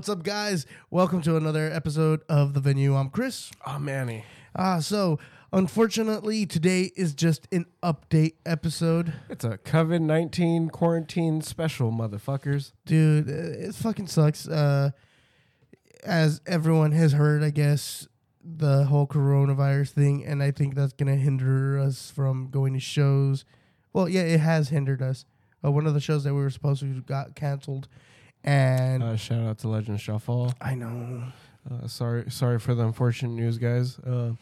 what's up, guys? Welcome to another episode of The Venue. I'm Chris. I'm Manny. Ah, so unfortunately, today is just an update episode. It's a COVID 19 quarantine special, motherfuckers. Dude, uh, it fucking sucks. Uh, as everyone has heard, I guess, the whole coronavirus thing, and I think that's going to hinder us from going to shows. Well, yeah, it has hindered us. Uh, one of the shows that we were supposed to got canceled, and Uh, shout out to Legend Shall Fall. I know. Uh, sorry, sorry for the unfortunate news, guys. Uh,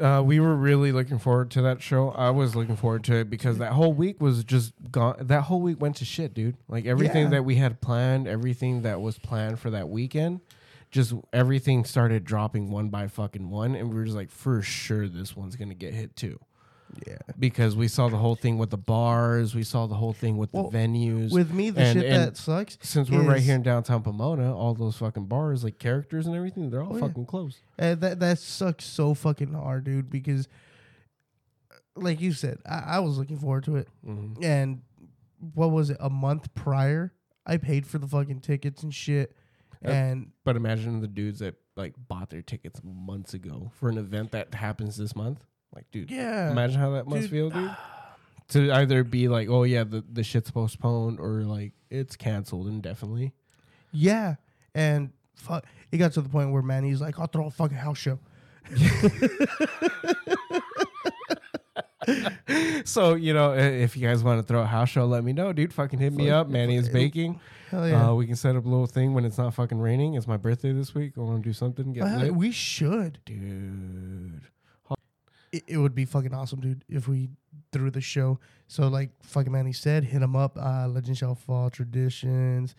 uh, we were really looking forward to that show. I was looking forward to it because that whole week was just gone. That whole week went to shit, dude. Like everything Yeah. that we had planned, everything that was planned for that weekend, just everything started dropping one by fucking one, and we were just like, for sure, this one's gonna get hit too. Yeah. because we saw the whole thing with the bars, we saw the whole thing with Well, the venues. With me, the And- shit and that sucks. Since we're right here in downtown Pomona, all those fucking bars, like characters and everything, they're all Oh, yeah. fucking closed. Uh, that that sucks so fucking hard, dude. Because, uh, like you said, I, I was looking forward to it, Mhm. and what was it? A month prior, I paid for the fucking tickets and shit, and But imagine the dudes that like bought their tickets months ago for an event that happens this month. Like, dude, yeah, imagine how that must dude, feel, dude. To either be like, oh yeah, the the shit's postponed, or like it's canceled indefinitely. yeah, and fuck, it got to the point where Manny's like, "I'll throw a fucking house show." So you know, if you guys want to throw a house show, let me know, dude. Fucking hit me Fuck, up. Manny is baking. Hell yeah, Uh, we can set up a little thing when it's not fucking raining. It's my birthday this week. I want to do something. Get Uh, lit. we should. dude. It, it would be fucking awesome, dude, if we threw the show. So, like fucking Manny said, hit him up. Uh, Legend Shall Fall traditions.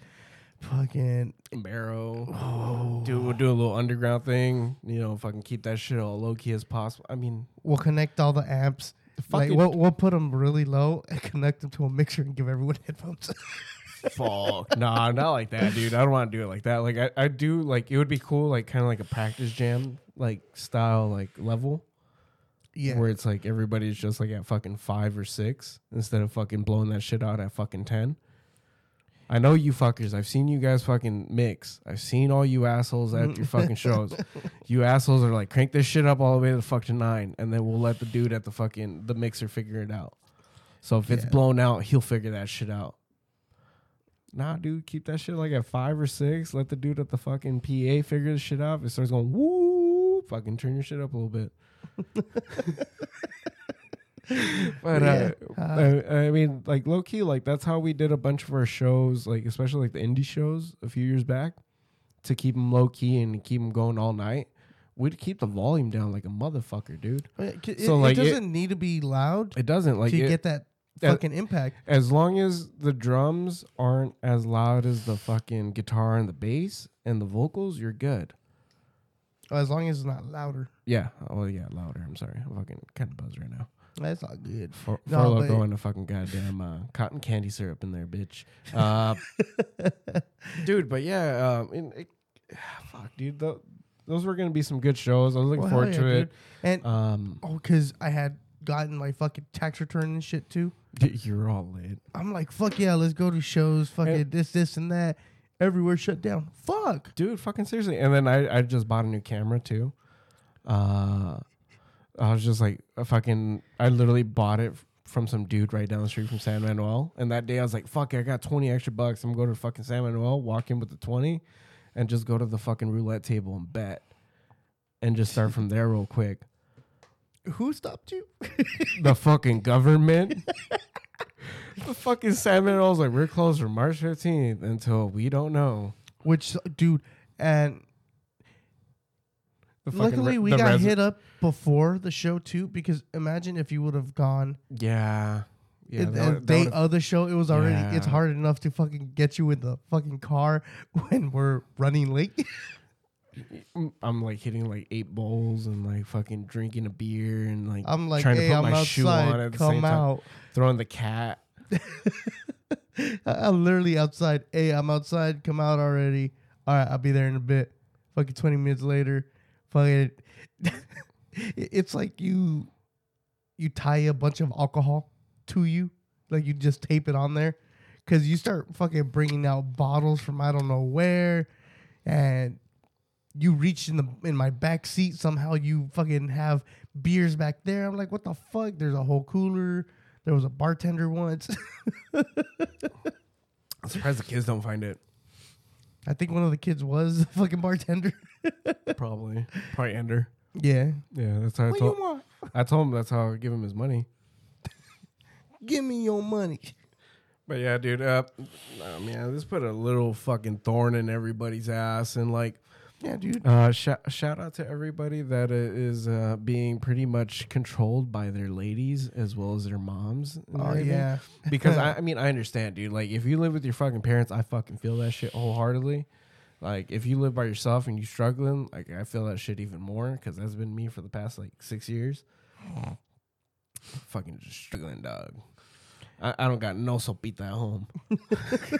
Fucking Marrow. oh, Do we'll do a little underground thing. You know, fucking keep that shit all low key as possible. I mean, We'll connect all the amps. Like we'll we'll put them really low and connect them to a mixer and give everyone headphones. fuck. nah, not like that, dude. I don't want to do it like that. Like I, I do like it would be cool, like kind of like a practice jam like style like level. Yeah, Where it's like everybody's just like at fucking five or six instead of fucking blowing that shit out at fucking ten. I know you fuckers. I've seen you guys fucking mix. I've seen all you assholes at your fucking shows. You assholes are like crank this shit up all the way to the fucking nine, and then we'll let the dude at the fucking the mixer figure it out. So if it's Yeah. blown out, he'll figure that shit out. Nah, dude, keep that shit like at five or six. Let the dude at the fucking PA figure the shit out. If it starts going woo, fucking turn your shit up a little bit. But Yeah. uh, I, I mean, like low key, like that's how we did a bunch of our shows, like especially like the indie shows a few years back, to keep them low key and keep them going all night. We'd keep the volume down like a motherfucker, dude. it, it- so, it like, it- doesn't need to be loud It doesn't like to it, get that fucking impact. as long as the drums aren't as loud as the fucking guitar and the bass and the vocals, you're good. As long as it's not louder, Yeah. Oh yeah, louder. I'm sorry. I'm fucking kind of buzzed right now. that's not good. For, No, but- going to fucking goddamn uh, cotton candy syrup in there, bitch. Uh, dude, but yeah, um, in, it, fuck, dude, tho- those were gonna be some good shows. I was looking Well, forward hell to yeah, it. dude. And Um, oh, because I had gotten my fucking tax return and shit too. you're all lit. I'm like, fuck yeah, let's go to shows. Fucking And- this, this, and that. Everywhere shut down. Fuck. dude fucking seriously. And then i i just bought a new camera too. Uh i was just like a fucking i literally bought it from some dude right down the street from san manuel. And that day i was like fuck i got 20 extra bucks. I'm gonna go to fucking san manuel walk in with the 20 and just go to the fucking roulette table and bet. And just start from there real quick. Who stopped you? the fucking government the fucking san manuel's like we're closed from march 15th until we don't know Which, dude, and the fucking luckily re- we the got resi- hit up before the show too. Because imagine if you would have gone yeah yeah that the would- that day would've- of the show. It was already it's Yeah. hard enough to fucking get you in the fucking car when we're running late. I'm like hitting like eight bowls and like fucking drinking a beer and like I'm like, trying hey, to put I'm my shoe on at the Come same time. throwing the cat. I'm literally outside. Hey, I'm outside. Come out already. All right, I'll be there in a bit. Fucking 20 minutes later. Fucking. it's like you you tie a bunch of alcohol to you, like you just tape it on there, because you start fucking bringing out bottles from I don't know where, and you reach in the in my back seat somehow you fucking have beers back there. I'm like, what the fuck? There's a whole cooler. There was a bartender once. I'm surprised the kids don't find it. I think one of the kids was a fucking bartender. Probably. Probably Ender. yeah. Yeah, that's how I What you told. want? I told him that's how I give him his money. Give me your money. But yeah, dude. Uh, oh, man, this put a little fucking thorn in everybody's ass, and like, Yeah, dude. uh, sh- shout out to everybody that is uh, being pretty much controlled by their ladies as well as their moms. Oh everything. yeah. because I, I mean I understand, dude. Like if you live with your fucking parents, I fucking feel that shit wholeheartedly. Like if you live by yourself and you're struggling, like I feel that shit even more because that's been me for the past like six years. fucking just struggling, dog. I, I don't got no sopita at home.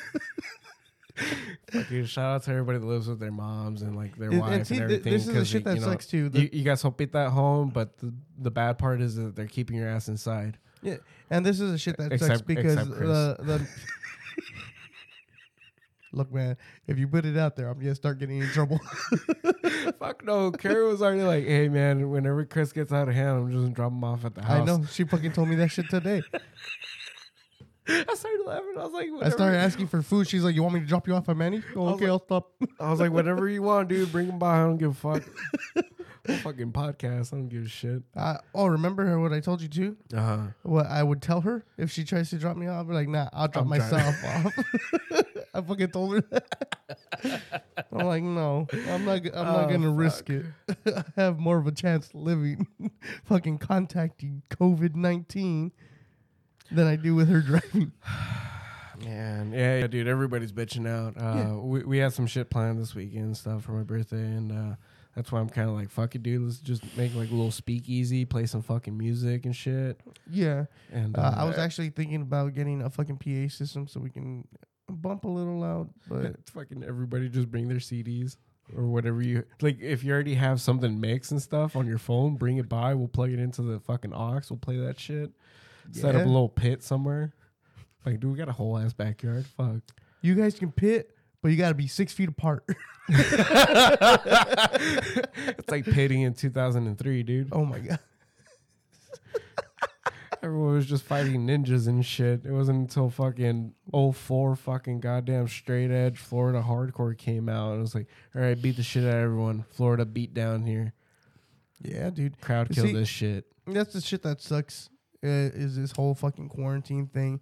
Fucking shout out to everybody that lives with their moms and like their And- wife and see, and everything. this is the shit that you know, sucks too. The- You, you got sopita at home, but the, the bad part is that they're keeping your ass inside. Yeah, and this is the shit that sucks because the the. Look, man, if you put it out there, I'm gonna start getting in trouble. Fuck no. Carrie was already like, hey man, whenever Chris gets out of hand, I'm just gonna drop him off at the house. I know she fucking told me that shit today. I started laughing. I was like, I started asking for food. She's like, "You want me to drop you off at Manny?" Oh, okay, like- I'll stop. I was like, whatever you want, dude, bring him by. I don't give a fuck. fucking podcast. I don't give a shit. Uh, oh, remember her? What I told you too? Uh huh. What I would tell her if she tries to drop me off? I'd be like, "Nah, I'll drop I'm myself off." I fucking told her that. I'm like, no, I'm not. I'm not Oh, gonna fuck. risk it. I have more of a chance living, fucking contacting COVID nineteen than I do with her driving. Man, yeah, yeah, dude. Everybody's bitching out. Uh, Yeah. we we had some shit planned this weekend and stuff for my birthday, and uh, that's why I'm kind of like, fuck it, dude. Let's just make like a little speakeasy, play some fucking music and shit. Yeah, And uh, I was actually thinking about getting a fucking PA system so we can bump a little loud, but It's fucking everybody just bring their CDs or whatever you like. If you already have something mixed and stuff on your phone, bring it by. We'll plug it into the fucking aux. We'll play that shit. Set up a little pit somewhere. Like, dude, we got a whole ass backyard. Fuck. you guys can pit, but you got to be six feet apart. it's like pitting in 2003, dude. oh my god. Everyone was just fighting ninjas and shit. It wasn't until fucking 04 fucking goddamn straight edge Florida hardcore came out. And it was like, all right, beat the shit out of everyone. Florida beat down here. Yeah, dude. Crowd see- this shit. That's the shit that sucks. Uh, is this whole fucking quarantine thing?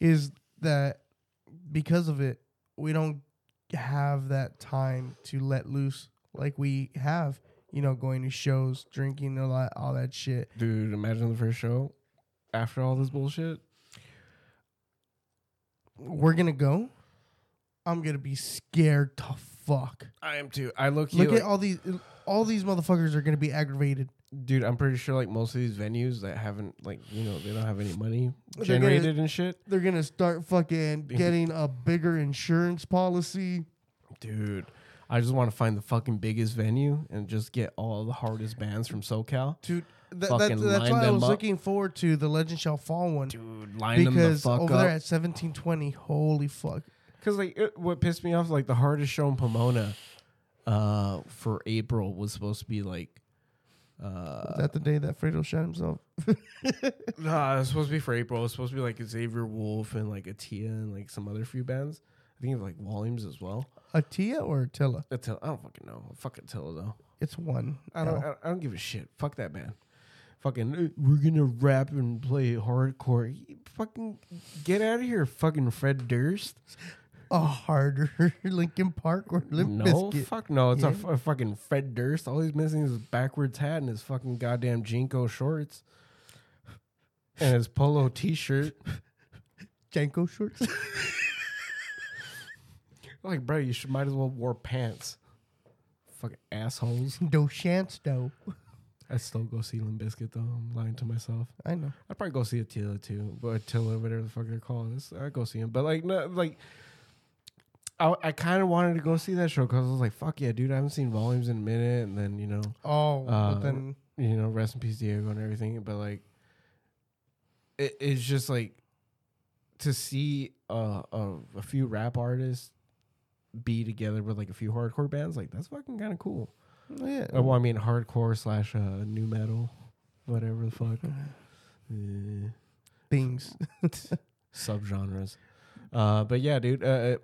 Is that because of it, we don't have that time to let loose like we have. You know, going to shows, drinking a lot, all that shit. Dude, imagine the first show after all this bullshit. We're gonna go. I'm gonna be scared to fuck. I am too. I look, Look at all these. All these motherfuckers are gonna be aggravated. Dude. I'm pretty sure like most of these venues that haven't like you know they don't have any money They're gonna- generated and shit. They're gonna start fucking getting a bigger insurance policy. Dude, I just want to find the fucking biggest venue and just get all the hardest bands from SoCal. Dude, th- that, that's why I was up. looking forward to the Legend Shall Fall one Dude, line them the because fuck over up. there at seventeen twenty, holy fuck! Because like it, what pissed me off, like the hardest show in Pomona, uh, for April was supposed to be like, uh, Is that the day that Fredo shot himself? nah, it was supposed to be for April. It was supposed to be like Xavier Wulf and like Atia and like some other few bands. I think it's like Volumes as well. Atia or Attila? Attila, I don't fucking know. Fuck Attila though. It's one. I don't. L. I, I don't give a shit. Fuck that band. Fucking, uh, we're gonna rap and play hardcore. Fucking get out of here, fucking Fred Durst. A harder Linkin Park or Limp no, Bizkit. fuck no. It's a Yeah. f- a, fucking Fred Durst. All he's missing is his backwards hat and his fucking goddamn JNCO shorts. And his polo t shirt. JNCO shorts. Like, bro, you should might as well wear pants. Fucking assholes. no chance, though. I'd still go see Limp Bizkit though. I'm lying to myself. I know. I'd probably go see Attila too, but Attila, whatever the fuck they're calling this, I'd go see him. But like, no, like, I, I kind of wanted to go see that show because I was like, fuck yeah, dude, I haven't seen Volumes in a minute, and then you know, Oh, Uh, but then you know, rest in peace, Diego, and everything. But like, it, it's just like to see uh, a, a few rap artists be together with like a few hardcore bands, like that's fucking kind of cool. Yeah. Uh, well, I mean, hardcore slash uh, nu metal, whatever the fuck. Eh, Things. subgenres. Uh, but yeah, dude, uh,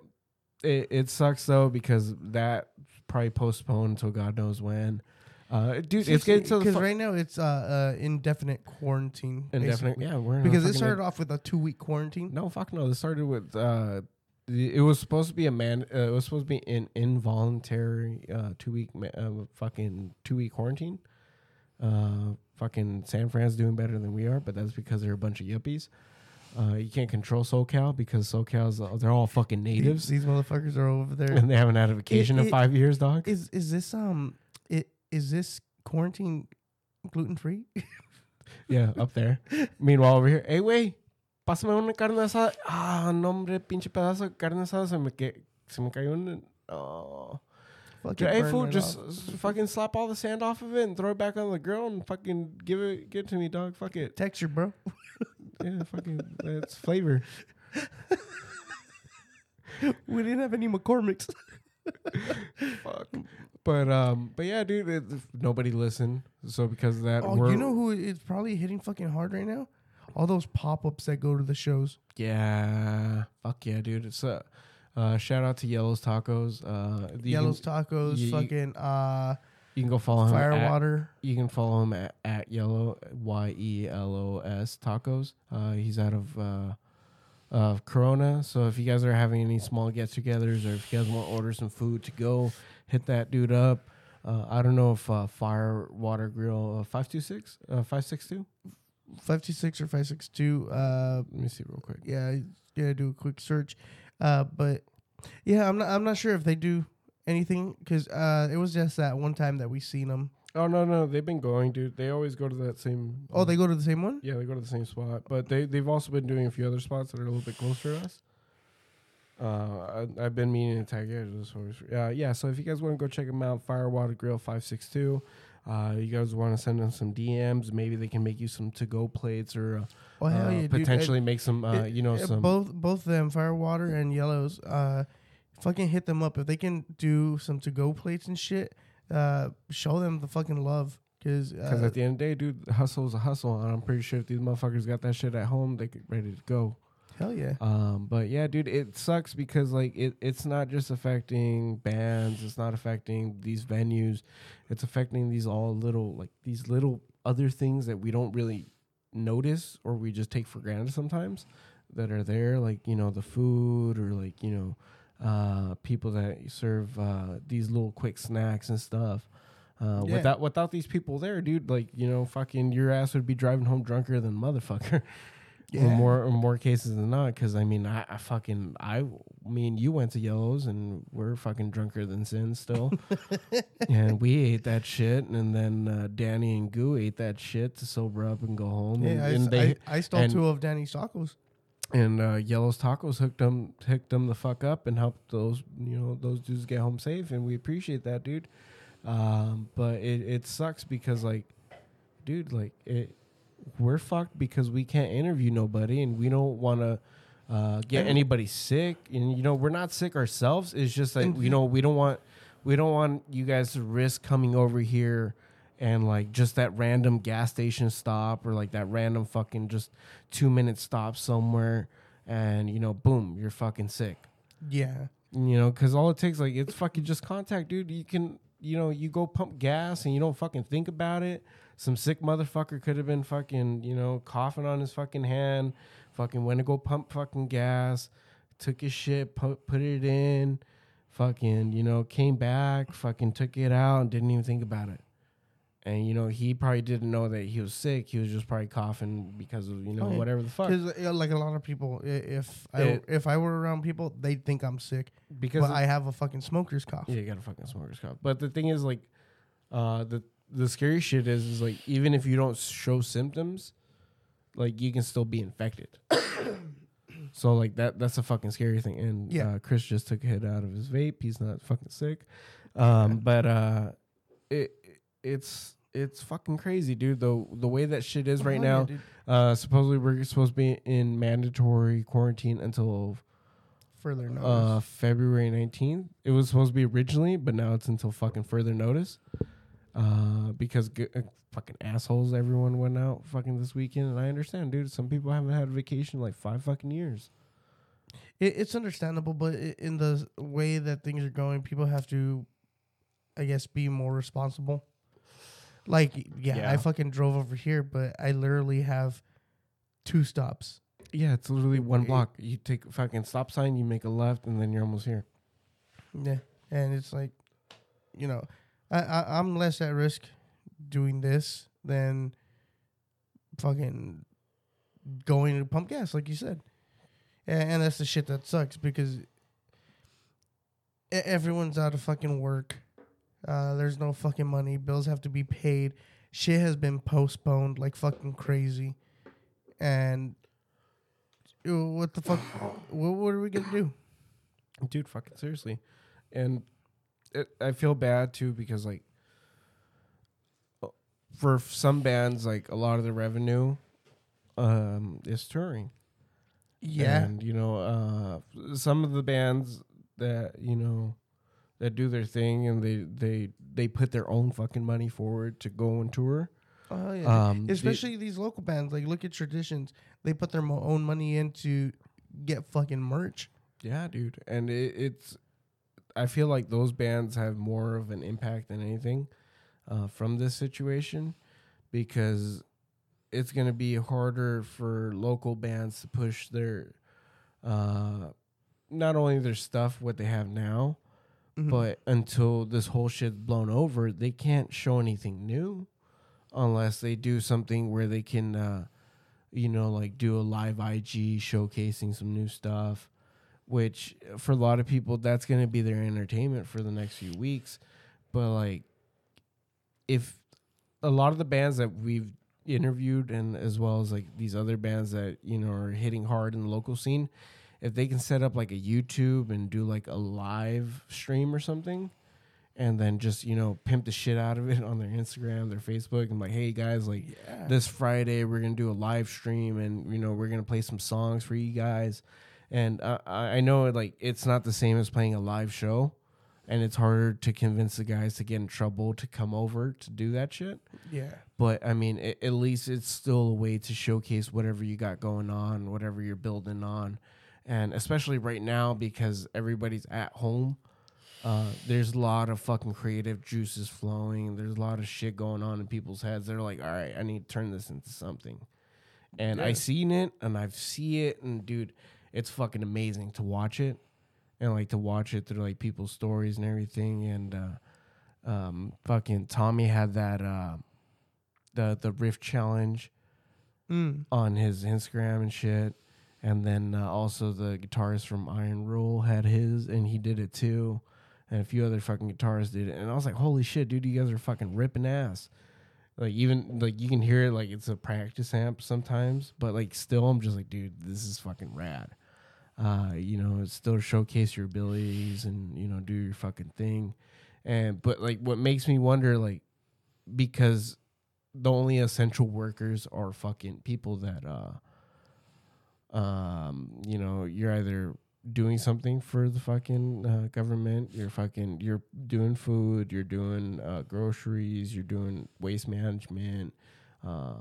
it it sucks though because that probably postponed until God knows when. Uh, dude, it's getting to the because fu- right now it's uh, uh indefinite quarantine. indefinite. basically. Yeah, we're Because it started off with a two week quarantine. No, fuck no. This started with uh, it was supposed to be a man. Uh, it was supposed to be an involuntary uh, two week ma- uh, fucking two week quarantine. Uh, fucking San Fran's doing better than we are, but that's because they're a bunch of yuppies. Uh, you can't control SoCal because SoCal's uh, they're all fucking natives these motherfuckers are over there. and they haven't had a vacation in it- five years, dog. Is is this um it is this quarantine gluten free? Yeah, up there. Meanwhile, over here, hey, wey, pásame una carne asada. Ah, no, hombre, pinche pedazo de carne asada se me, que, se me cayó en. Oh. Fucking Hey, fool, just off. fucking slap all the sand off of it and throw it back on the grill and fucking give it, give it to me, dog. Fuck it. texture, bro. Yeah, fucking, it's flavor. we didn't have any McCormick's. Fuck. But um, but yeah, dude, it, nobody listened. So because of that, Oh, you know who is probably hitting fucking hard right now? All those pop ups that go to the shows. yeah, fuck yeah, dude. It's uh, uh, shout out to Yellow's Tacos. Uh, Yellow's can, Tacos, you- fucking uh, you can go follow him. at- Firewater. You can follow him at, at Yellow Y E L O S Tacos. Uh, he's out of uh, of Corona. So if you guys are having any small get-togethers, or if you guys want to order some food to go, hit that dude up. Uh, I don't know if uh, Firewater Grill uh, five two six uh, five six two. or 562. Uh, Let me see real quick. yeah, gonna do a quick search. Uh, but yeah, I'm not. I'm not sure if they do anything because uh, it was just that one time that we seen them. Oh no no, they've been going, dude. They always go to that same. Oh, they go to the same one. Yeah, they go to the same spot, but they they've also been doing a few other spots that are a little bit closer to us. Uh, I, I've been meaning to tag you. Uh, yeah. So if you guys want to go check them out, Firewater Grill five six two. Uh, you guys want to send them some DMs? Maybe they can make you some to go plates or uh, Oh uh, yeah, dude. potentially make some. Uh, it- you know Uh, some. both both them firewater and yellows uh fucking hit them up if they can do some to go plates and shit uh show them the fucking love because uh, at the end of the day, dude, hustle is a hustle, and I'm pretty sure if these motherfuckers got that shit at home, they get ready to go. hell yeah Um, but yeah, dude, it sucks because like it, it's not just affecting bands, it's not affecting these venues, it's affecting these all little like these little other things that we don't really notice or we just take for granted sometimes that are there, like you know the food or like you know uh, people that serve uh, these little quick snacks and stuff. Uh, Yeah. Without without these people there, dude, like you know, fucking your ass would be driving home drunker than motherfucker. Yeah. Or more or more cases than not, because I mean, I, I fucking I me and you went to Yellows and we're fucking drunker than sin still, and we ate that shit, and then uh, Danny and Goo ate that shit to sober up and go home. yeah and, I, and they I, I stole and- two of Danny's tacos and uh, Yellow's Tacos hooked them hooked them the fuck up and helped those you know those dudes get home safe, and we appreciate that, dude. Um, but it it sucks because like, dude, like it, we're fucked because we can't interview nobody, and we don't want to. Uh, get anybody sick, and you know we're not sick ourselves. It's just And- you know we don't want we don't want you guys to risk coming over here and like just that random gas station stop or like that random fucking just two minute stop somewhere and you know boom you're fucking sick. Yeah. You know because all it takes like it's fucking just contact dude. You can you know you go pump gas and you don't fucking think about it. Some sick motherfucker could have been fucking you know coughing on his fucking hand fucking went to go pump fucking gas took his shit put, put it in fucking you know came back fucking took it out and didn't even think about it and you know he probably didn't know that he was sick he was just probably coughing because of you know Oh, yeah. whatever the fuck because like a lot of people if I It- if I were around people they'd think I'm sick because I have a fucking smoker's cough Yeah, you got a fucking smoker's cough. But the thing is, like, uh, the the scary shit is, is like, even if you don't show symptoms, like, you can still be infected. so like that that's a fucking scary thing. And Yeah. uh, Chris just took a hit out of his vape. He's not fucking sick. Um, but uh, it it's it's fucking crazy, dude. The the way that shit is right Oh, now. dude. Uh, supposedly we're supposed to be in mandatory quarantine until further notice? Uh, February 19th. It was supposed to be originally, but now it's until fucking further notice. Uh, because g- uh, fucking assholes, everyone went out fucking this weekend, and I understand, dude. Some people haven't had a vacation in like five fucking years. It, it's understandable, but in the way that things are going, people have to, I guess, be more responsible. Like, yeah, Yeah. I fucking drove over here, but I literally have two stops. Yeah, it's literally one block. You take a fucking stop sign, you make a left, and then you're almost here. Yeah, and it's like, you know, I, I I'm less at risk doing this than fucking going to pump gas, like you said. And, and that's the shit that sucks because everyone's out of fucking work. Uh, there's no fucking money. Bills have to be paid. Shit has been postponed like fucking crazy. And what the fuck? What, what are we gonna do? dude fucking seriously and it, i feel bad too because like for some bands like a lot of the revenue um is touring Yeah, and you know uh some of the bands that you know that do their thing and they they they put their own fucking money forward to go on tour Oh yeah, um the- especially these local bands. Like, look at traditions; they put their mo- own money in to get fucking merch. Yeah, dude, and it, it's. I feel like those bands have more of an impact than anything uh, from this situation, because it's gonna be harder for local bands to push their, uh, not only their stuff what they have now, Mhm. but until this whole shit's blown over, they can't show anything new, unless they do something where they can, uh, you know, like do a live IG showcasing some new stuff, which for a lot of people that's going to be their entertainment for the next few weeks. But like, if a lot of the bands that we've interviewed and as well as like these other bands that you know are hitting hard in the local scene if they can set up like a YouTube and do like a live stream or something, and then just you know pimp the shit out of it on their Instagram, their Facebook, and like, hey guys, like yeah. this Friday we're gonna do a live stream, and you know we're gonna play some songs for you guys. And uh, I I know like it's not the same as playing a live show, and it's harder to convince the guys to get in trouble to come over to do that shit yeah, but I mean, a- at least it's still a way to showcase whatever you got going on, whatever you're building on, and especially right now because everybody's at home. Uh, there's a lot of fucking creative juices flowing. There's a lot of shit going on in people's heads. They're like, all right, I need to turn this into something. And I seen it, and I've see it, and dude, it's fucking amazing to watch it, and like to watch it through like people's stories and everything. And uh, um, fucking Tommy had that. Uh, the the riff challenge mm. on his Instagram and shit. And then uh, also the guitarist from Iron Rule had his, and he did it too. And a few other fucking guitarists did it, and I was like, "Holy shit, dude! You guys are fucking ripping ass." Like even like you can hear it like it's a practice amp sometimes, but like still, I'm just like, dude, this is fucking rad. Uh, you know, it's still showcase your abilities and you know do your fucking thing. And but like what makes me wonder, like, because the only essential workers are fucking people that uh um you know you're either doing something for the fucking uh, government you're fucking you're doing food you're doing uh, groceries you're doing waste management uh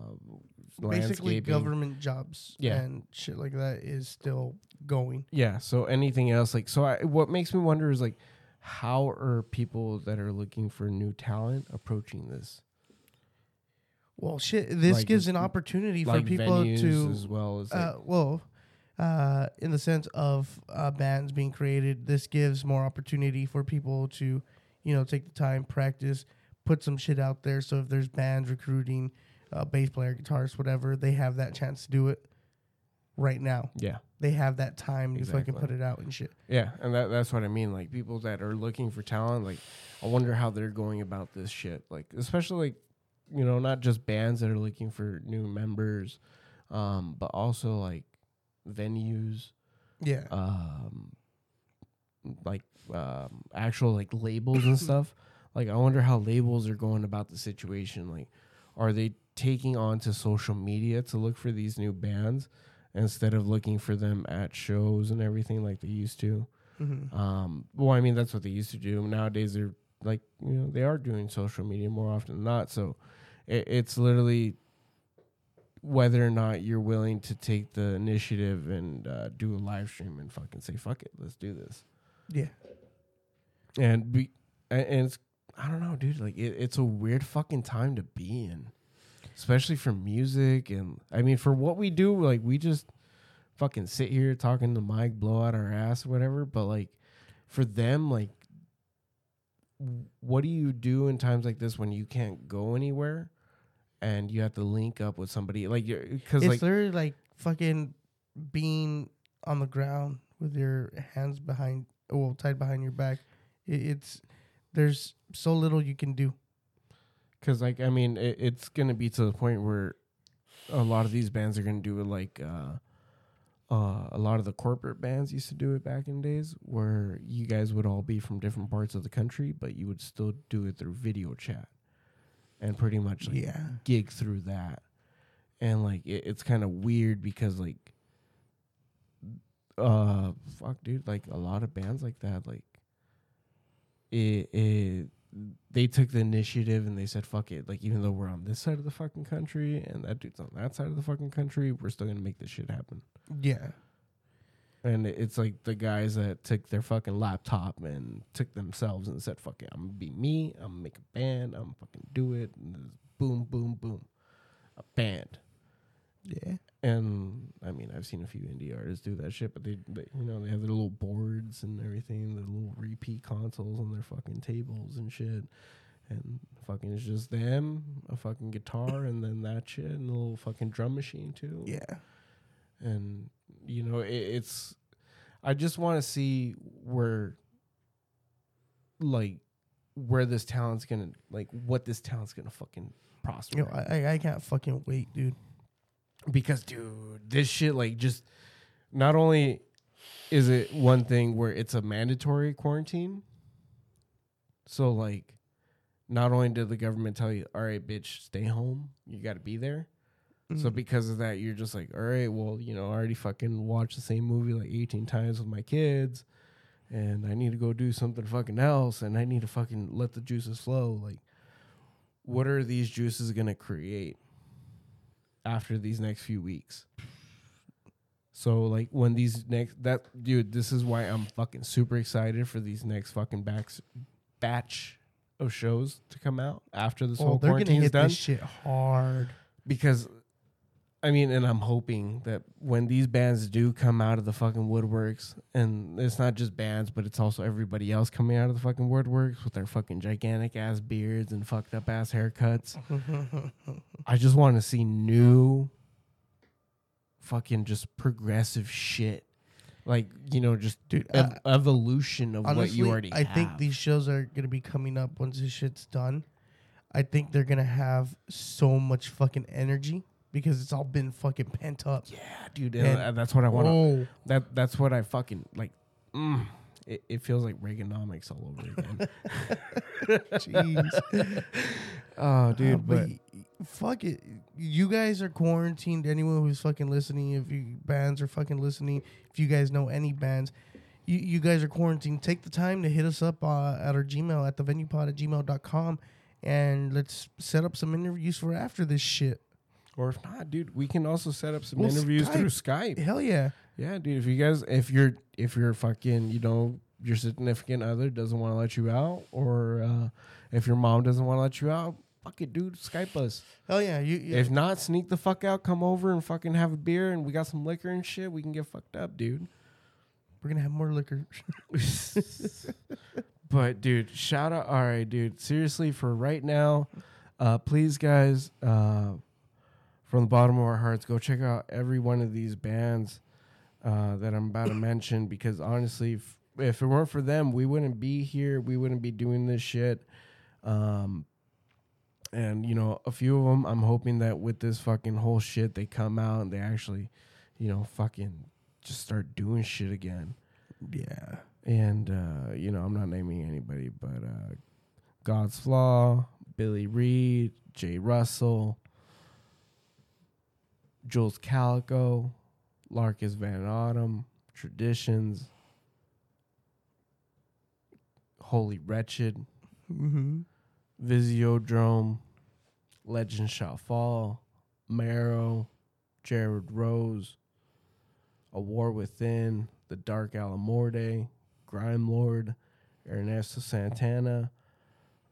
basically government jobs Yeah. and shit like that is still going. yeah so anything else like so I, what makes me wonder is like how are people that are looking for new talent approaching this Well, shit, this Like, gives an like opportunity for people to as well as like, uh, well, uh, in the sense of uh, bands being created, this gives more opportunity for people to, you know, take the time, practice, put some shit out there. So if there's bands recruiting, uh, bass player, guitarist, whatever, they have that chance to do it right now. yeah They have that time to fucking Exactly. put it out and shit. Yeah, and that that's what I mean. Like people that are looking for talent, like I wonder how they're going about this shit. Like especially like you know, not just bands that are looking for new members, um, but also like venues, Yeah. um, like um, actual like labels and stuff. Like I wonder how labels are going about the situation. Like, are they taking on to social media to look for these new bands? instead of looking for them at shows and everything like they used to. Mhm. Um, well, I mean that's what they used to do. Nowadays they're like you know they are doing social media more often than not. So it, it's literally whether or not you're willing to take the initiative and uh, do a live stream and fucking say fuck it, let's do this. Yeah. And be and it's I don't know, dude. Like it, it's a weird fucking time to be in, especially for music and I mean for what we do. Like we just fucking sit here talking to Mike, blow out our ass, whatever. But like for them, like what do you do in times like this when you can't go anywhere and you have to link up with somebody? Like you're because It's like literally like fucking being on the ground with your hands behind, well, tied behind your back. It, it's there's so little you can do. Because like I mean, it, it's gonna be to the point where a lot of these bands are gonna do it like uh, uh, a lot of the corporate bands used to do it back in days, where you guys would all be from different parts of the country, but you would still do it through video chat, and pretty much like Yeah. gig through that, and like it, it's kind of weird because like, uh, fuck, dude, like a lot of bands like that, like it, it they took the initiative and they said fuck it like even though we're on this side of the fucking country and that dude's on that side of the fucking country we're still gonna make this shit happen Yeah. And it's like the guys that took their fucking laptop and took themselves and said fuck it i'm gonna be me i'm gonna make a band i'm gonna fucking do it and boom boom boom a band Yeah. and I mean, I've seen a few indie artists do that shit, but they, they, you know, they have their little boards and everything, their little repeat consoles on their fucking tables and shit. And fucking, it's just them, a fucking guitar, and then that shit, and a little fucking drum machine too. Yeah. And you know, it, it's. I just want to see where, like, where this talent's gonna, like, what this talent's gonna fucking prosper You know, I I- I can't fucking wait, dude. because dude this shit like just not only is it one thing where it's a mandatory quarantine so like not only did the government tell you all right bitch stay home you got to be there so Mm. because of that you're just like all right well you know i already fucking watched the same movie like 18 times with my kids and i need to go do something fucking else and i need to fucking let the juices flow like what are these juices going to create after these next few weeks. So like when these next that dude, this is why I'm fucking super excited for these next fucking backs batch of shows to come out after this oh, whole they're gonna quarantine's hit done. this shit hard. Because I mean, and I'm hoping that when these bands do come out of the fucking woodworks, and it's not just bands, but it's also everybody else coming out of the fucking woodworks with their fucking gigantic ass beards and fucked up ass haircuts. I just want to see new fucking just progressive shit. Like, you know, just Dude, ev- uh, evolution of Honestly, what you already I have. think these shows are gonna be coming up once this shit's done. I think they're gonna have so much fucking energy because it's all been fucking pent up. yeah, dude, and, uh, that's what I want to That that's what I fucking like. Mm, it, it feels like Reaganomics all over again. jeez. oh, dude, Uh, but y- fuck it. You guys are quarantined. Anyone who's fucking listening, if you bands are fucking listening, if you guys know any bands, you, you guys are quarantined. Take the time to hit us up uh, at our Gmail at the venuepod at gmail.com and let's set up some interviews for after this shit. Or if not, dude, we can also set up some Well, interviews Skype. through Skype. Hell yeah. Yeah, dude. If you guys, if you're, if you're fucking, you know, your significant other doesn't want to let you out, or uh, if your mom doesn't want to let you out, fuck it, dude. Skype us. Hell yeah. You, you If not, sneak the fuck out. Come over and fucking have a beer, and we got some liquor and shit. We can get fucked up, dude. we're gonna have more liquor. But dude, shout out. All right, dude. Seriously, for right now, uh, please, guys, uh, from the bottom of our hearts, go check out every one of these bands uh, that I'm about to mention. Because honestly, if, if it weren't for them, we wouldn't be here. We wouldn't be doing this shit. Um, and you know, a few of them, I'm hoping that with this fucking whole shit, they come out and they actually, you know, fucking just start doing shit again yeah. and uh, you know I'm not naming anybody, but uh, God's Flaw, Billy Reed, Jay Russell, Jules Calico, Larkus Van Autumn, Traditions, Holy Wretched, Mm-hmm. Visiodrome, Legend Shall Fall, Marrow, Jared Rose, A War Within, The Dark Alamorde, Grime Lord, Ernesto Santana,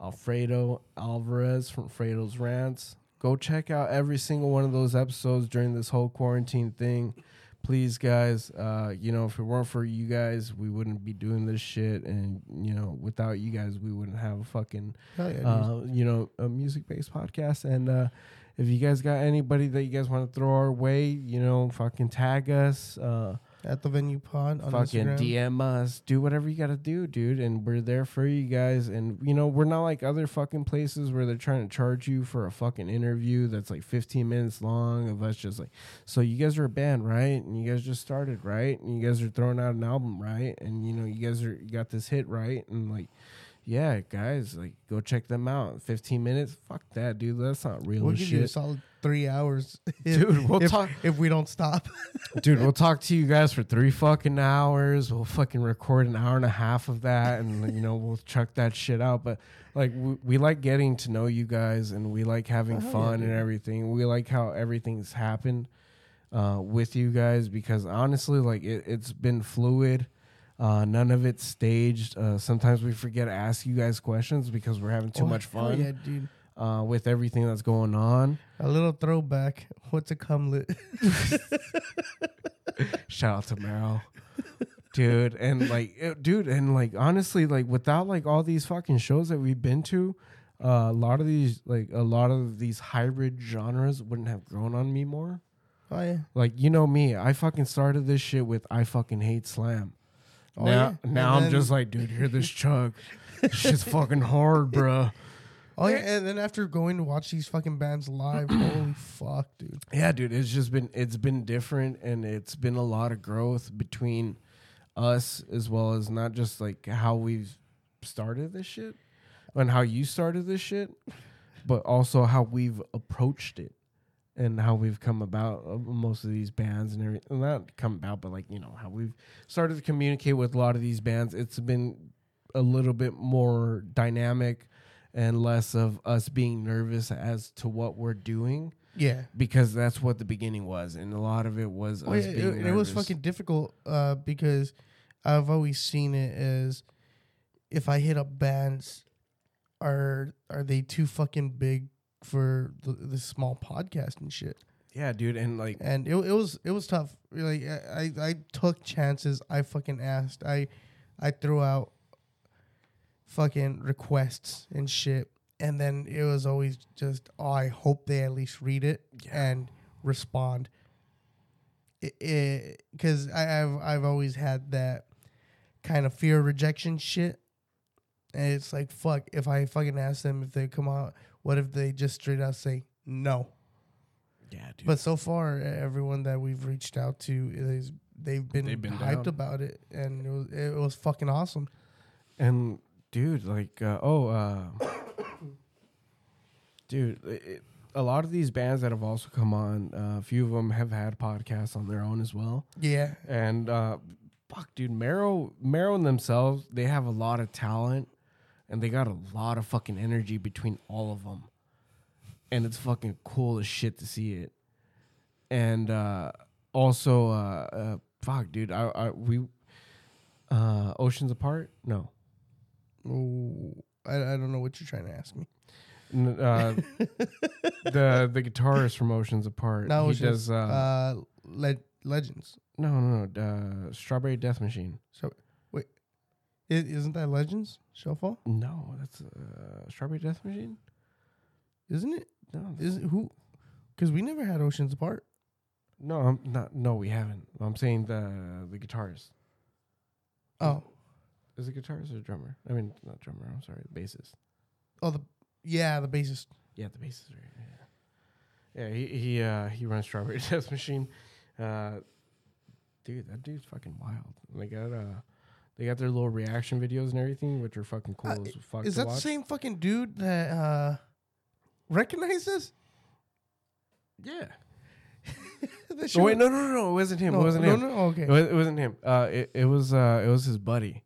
Alfredo Alvarez from Fredo's Rants. Go check out every single one of those episodes during this whole quarantine thing. Please, guys, uh, you know, if it weren't for you guys, we wouldn't be doing this shit. And, you know, without you guys, we wouldn't have a fucking yeah, uh, you know, a music based podcast. And uh, if you guys got anybody that you guys want to throw our way, you know, fucking tag us, uh, At the venue pod on fucking Instagram. DM us, do whatever you got to do, dude. And we're there for you guys. And, you know, we're not like other fucking places where they're trying to charge you for a fucking interview that's like 15 minutes long of us just like, so you guys are a band, right? And you guys just started, right? And you guys are throwing out an album, right? And, you know, you guys are, you got this hit, right? And like, yeah, guys, like go check them out. 15 minutes? Fuck that, dude. That's not real We'll give you a shit. solid three hours, if, Dude, we'll if, talk if we don't stop. Dude, we'll talk to you guys for three fucking hours. We'll fucking record an hour and a half of that, and you know we'll chuck that shit out. But like we, we like getting to know you guys, and we like having Oh, hell yeah, fun and everything. We like how everything's happened uh, with you guys because honestly, like it, it's been fluid. Uh, none of it's staged. Uh, sometimes we forget to ask you guys questions because we're having too Oh, much fun yeah, dude. uh, with everything that's going on. A little throwback. What's a cumlet? Shout out to Meryl. Dude, and like, it- dude, and like, honestly, like, without like all these fucking shows that we've been to, uh, a lot of these, like, a lot of these hybrid genres wouldn't have grown on me more. oh yeah. Like, you know me, I fucking started this shit with I fucking hate slam. Oh, now, yeah. now And I'm then- just like, dude, hear this chug. This shit's fucking hard, bro. Oh yeah, and then after going to watch these fucking bands live, holy fuck, dude. Yeah, dude, it's just been it's been different and it's been a lot of growth between us as well as not just like how we've started this shit and how you started this shit, but also how we've approached it and how we've come about uh, most of these bands and everything. Not come about, but like you know how we've started to communicate with a lot of these bands. It's been a little bit more dynamic and less of us being nervous as to what we're doing Yeah. because that's what the beginning was, and a lot of it was Oh, us yeah, being it, it was fucking difficult uh, because I've always seen it as if I hit up bands, are are they too fucking big for the, the small podcast and shit? yeah, dude, and like And it, it was it was tough. Like I, I I took chances. I fucking asked. I I threw out fucking requests and shit. And then it was always just, oh, I hope they at least read it and respond. Because I've I've always had that kind of fear of rejection shit. And it's like, fuck, if I fucking ask them if they come out, what if they just straight out say no? yeah, dude. But so far, everyone that we've reached out to is they've been, They've been hyped down. about it, and it was it was fucking awesome. And dude, like, uh, oh, uh, dude, it, it- a lot of these bands that have also come on, uh, a few of them have had podcasts on their own as well. Yeah, And uh, fuck, dude, Marrow, Marrow and themselves, they have a lot of talent, and they got a lot of fucking energy between all of them, and it's fucking cool as shit to see it. And uh, also, uh, uh, fuck, dude, I, I we, uh, Oceans Apart, no, Ooh, I I don't know what you're trying to ask me. N- uh, the the guitarist from Oceans Apart. No, he it's just does. Uh, uh, le- legends. no, no, no. Uh, Strawberry Death Machine. So wait, I- isn't that Legends Shall Fall? No, that's uh, Strawberry Death Machine. Isn't it? No, Is it who? Because we never had Oceans Apart. no, I'm not. No, we haven't. I'm saying the the guitarist. Oh, Is it guitarist or drummer? I mean, not drummer. I'm sorry, the bassist. oh the yeah the bassist. Yeah, the bassist. Right. Yeah, yeah. He he uh, he runs Strawberry Death Machine. Uh, dude, that dude's fucking wild. They got uh, they got their little reaction videos and everything, which are fucking cool Uh, as fuck Is that the same fucking dude that uh recognizes? Yeah. Oh, show? wait, no, no, no, no, it wasn't him. no, it wasn't no, him. no, no, okay. It, was, it wasn't him. Uh, it, it was uh, it was his buddy.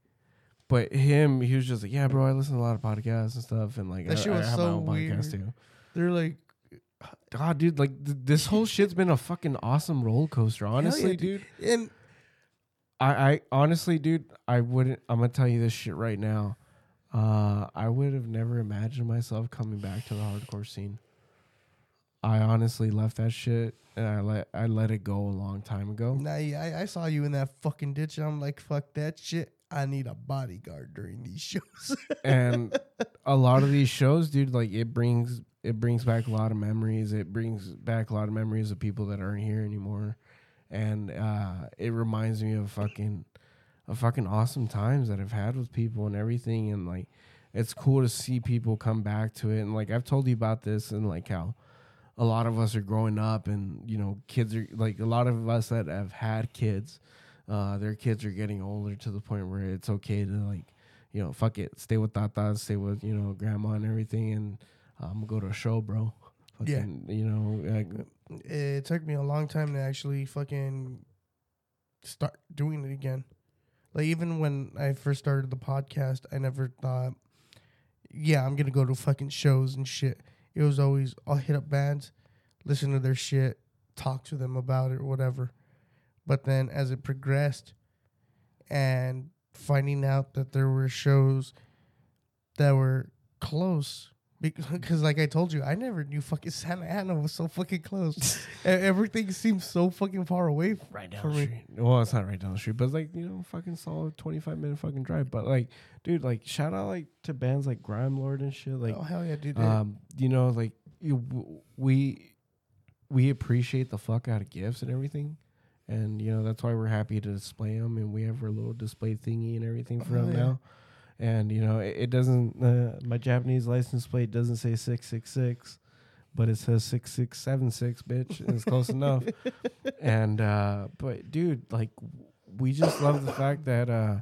But him, he was just like, yeah, bro, I listen to a lot of podcasts and stuff, and like, That I, shit I was have so my own podcast weird. too. They're like, God, dude, like th- this whole shit's been a fucking awesome roller coaster. Honestly, yeah, dude. and I, I honestly, dude, I wouldn't. I'm gonna tell you this shit right now. Uh, I would have never imagined myself coming back to the hardcore scene. I honestly left that shit and I let I let it go a long time ago. nah, yeah, I, I saw you in that fucking ditch. And I'm like, fuck that shit. I need a bodyguard during these shows. and a lot of these shows, dude, like it brings it brings back a lot of memories. It brings back a lot of memories of people that aren't here anymore, and uh, it reminds me of fucking of fucking awesome times that I've had with people and everything. And like, it's cool to see people come back to it. And like I've told you about this, and like how a lot of us are growing up, and you know, kids are like a lot of us that have had kids. Uh, their kids are getting older to the point where it's okay to like you know, fuck it, stay with Tata, stay with you know grandma and everything, and I'm gonna go to a show, bro. Yeah. You know, like, it took me a long time to actually fucking start doing it again. Like even when I first started the podcast, I never thought, yeah, I'm gonna go to fucking shows and shit. It was always I'll hit up bands, listen to their shit, talk to them about it whatever. But then as it progressed, and finding out that there were shows that were close because like I told you, I never knew fucking Santa Ana was so fucking close. Everything seems so fucking far away. right for me. street. Well, it's not right down the street, but it's like you know, fucking solid 25 minute fucking drive. But like, dude, like shout out like to bands like Grime Lord and shit. Like, oh hell yeah, dude! um, you know, like you, we we appreciate the fuck out of gifts and everything. And you know that's why we're happy to display them, and we have our little display thingy and everything for Oh, them yeah. now. And you know it, it doesn't. Uh, my Japanese license plate doesn't say six six six, but it says six six seven six, bitch. And it's close enough. And uh, but dude, like we just love the fact that uh,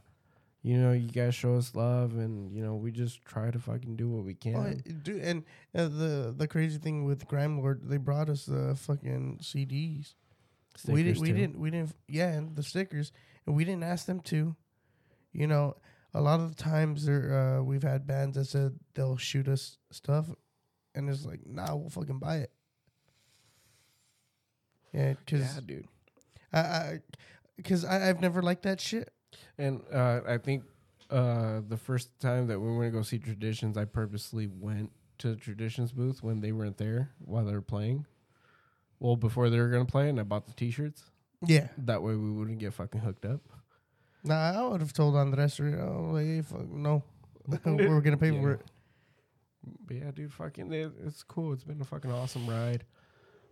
you know you guys show us love, and you know we just try to fucking do what we can. Oh, dude, and uh, the the crazy thing with Grime Lord, they brought us the fucking CDs. we didn't. We too. didn't. We didn't. Yeah, and the stickers, and we didn't ask them to. You know, a lot of the times there, uh, we've had bands that said they'll shoot us stuff, and it's like, nah, we'll fucking buy it. Yeah, because Yeah, dude. I, I, because I, I've never liked that shit. And uh, I think uh, the first time that we going to go see Traditions, I purposely went to the Traditions booth when they weren't there while they were playing. Well, before they were going to play, and I bought the T-shirts. Yeah, That way, we wouldn't get fucking hooked up. Nah, I would have told Andres, oh, hey, fuck, no, we're gonna pay for it. But yeah, dude, fucking, it, it's cool. It's been a fucking awesome ride.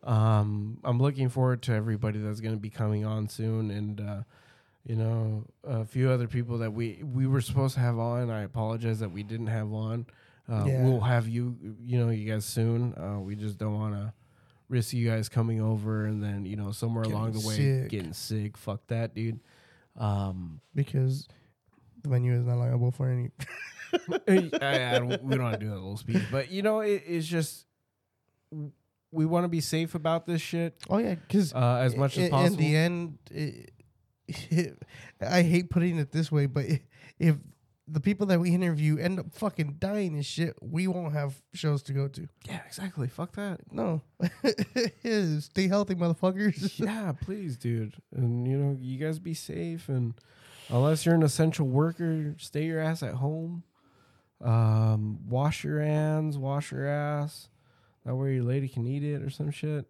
Um, I'm looking forward to everybody that's going to be coming on soon, and uh, you know, a few other people that we we were supposed to have on. I apologize that we didn't have on. Uh, Yeah. We'll have you, you know, you guys soon. Uh, we just don't want to risk you guys coming over and then you know somewhere Getting along the way sick. getting sick. Fuck that, dude. Um, because the venue is not liable for any. I, I don't, we don't want to do that little speech, but you know, it, it's just we want to be safe about this shit Oh yeah, because uh, as much as in, possible. In the end, it, I hate putting it this way, but if the people that we interview end up fucking dying and shit, we won't have shows to go to. yeah, exactly. Fuck that. No, stay healthy, motherfuckers. yeah, please, dude. And you know, you guys be safe and unless you're an essential worker, stay your ass at home. Um, wash your hands, wash your ass. That way your lady can eat it or some shit.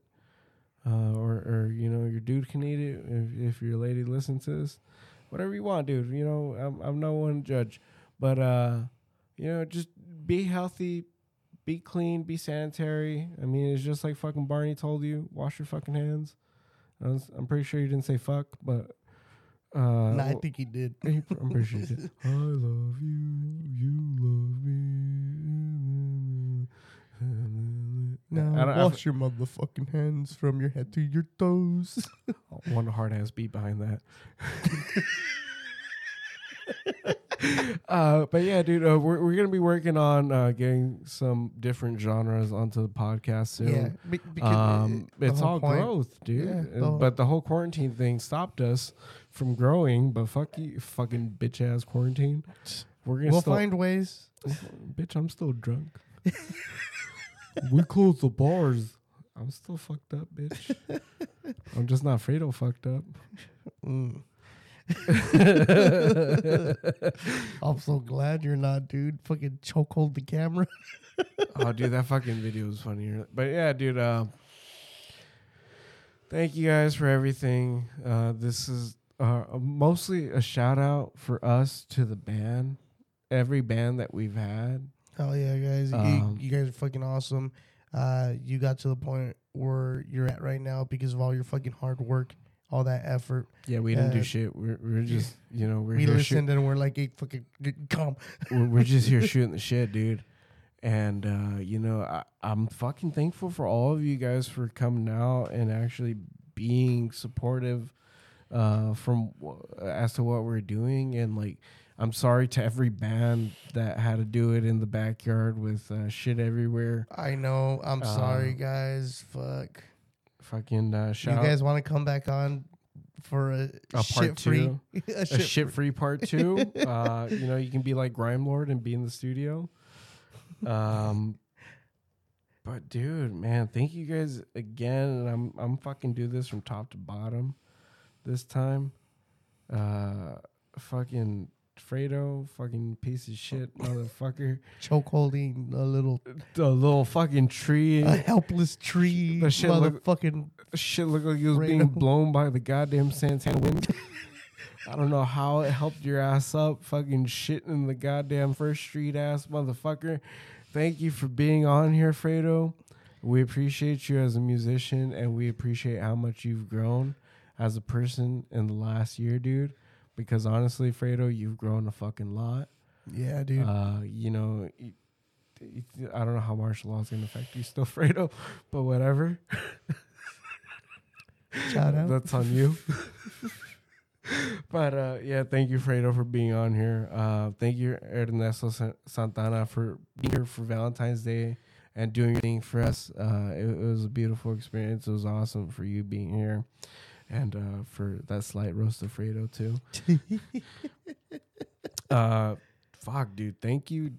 Uh, or, or you know, your dude can eat it if, if your lady listens to this. Whatever you want, dude. You know, I'm I'm no one to judge. But uh, you know, just be healthy, be clean, be sanitary. I mean, it's just like fucking Barney told you. Wash your fucking hands. I was, I'm pretty sure you didn't say fuck, but uh, I think he did. I'm pretty sure you did. I love you, you love me. Now I don't- I wash your motherfucking hands from your head to your toes. One hard ass beat behind that. uh, but yeah, dude, uh, we're we're gonna be working on uh, getting some different genres onto the podcast soon. Yeah, be- Um, the it's all point- growth, dude. Yeah, Uh, the whole- but the whole quarantine thing stopped us from growing. But fuck you, fucking bitch ass quarantine. We're gonna We'll still, find ways. bitch. I'm still drunk. we closed the bars. I'm still fucked up, bitch. I'm just not Fredo fucked up. Mm. I'm so glad you're not, dude. Fucking chokehold the camera. oh, dude, that fucking video was funnier. But yeah, dude. Uh, thank you guys for everything. Uh, this is uh, mostly a shout out for us to the band, every band that we've had. Hell yeah, guys! Um, you, you guys are fucking awesome. Uh, you got to the point where you're at right now because of all your fucking hard work, all that effort. Yeah, we didn't do Uh, shit. We're, we're just, you know, we're we here. listened and we're like, "Hey, fucking come." We're, we're just here shooting the shit, dude. And uh, you know, I, I'm fucking thankful for all of you guys for coming out and actually being supportive uh, from wh- as to what we're doing. And like, I'm sorry to every band that had to do it in the backyard with uh, shit everywhere. I know. I'm sorry, Um, guys. Fuck. Fucking uh, shout you guys want to come back on for a, A part shit free, two? a a shit, shit free part two. uh, you know, you can be like Grime Lord and be in the studio. Um, but dude, man, thank you guys again. And I'm I'm fucking do this from top to bottom this time. Uh, fucking Fredo, fucking piece of shit, motherfucker. choke holding a little a little fucking tree. a helpless tree, The shit look- motherfucking. shit looked like it was Fredo. being blown by the goddamn Santa Ana wind. I don't know how it helped your ass up, fucking shit in the goddamn First Street ass motherfucker. Thank you for being on here, Fredo. We appreciate you as a musician, and we appreciate how much you've grown as a person in the last year, dude. Because honestly, Fredo, you've grown a fucking lot. Yeah, dude. Uh, you know, I don't know how martial law is going to affect you still, Fredo, but whatever. Shout out. That's on you. but uh, yeah, thank you, Fredo, for being on here. Uh, thank you, Ernesto Santana, for being here for Valentine's Day and doing your thing for us. Uh, it, it was a beautiful experience. It was awesome for you being here. And uh, for that slight roast of Fredo, too. uh, fuck, dude. Thank you.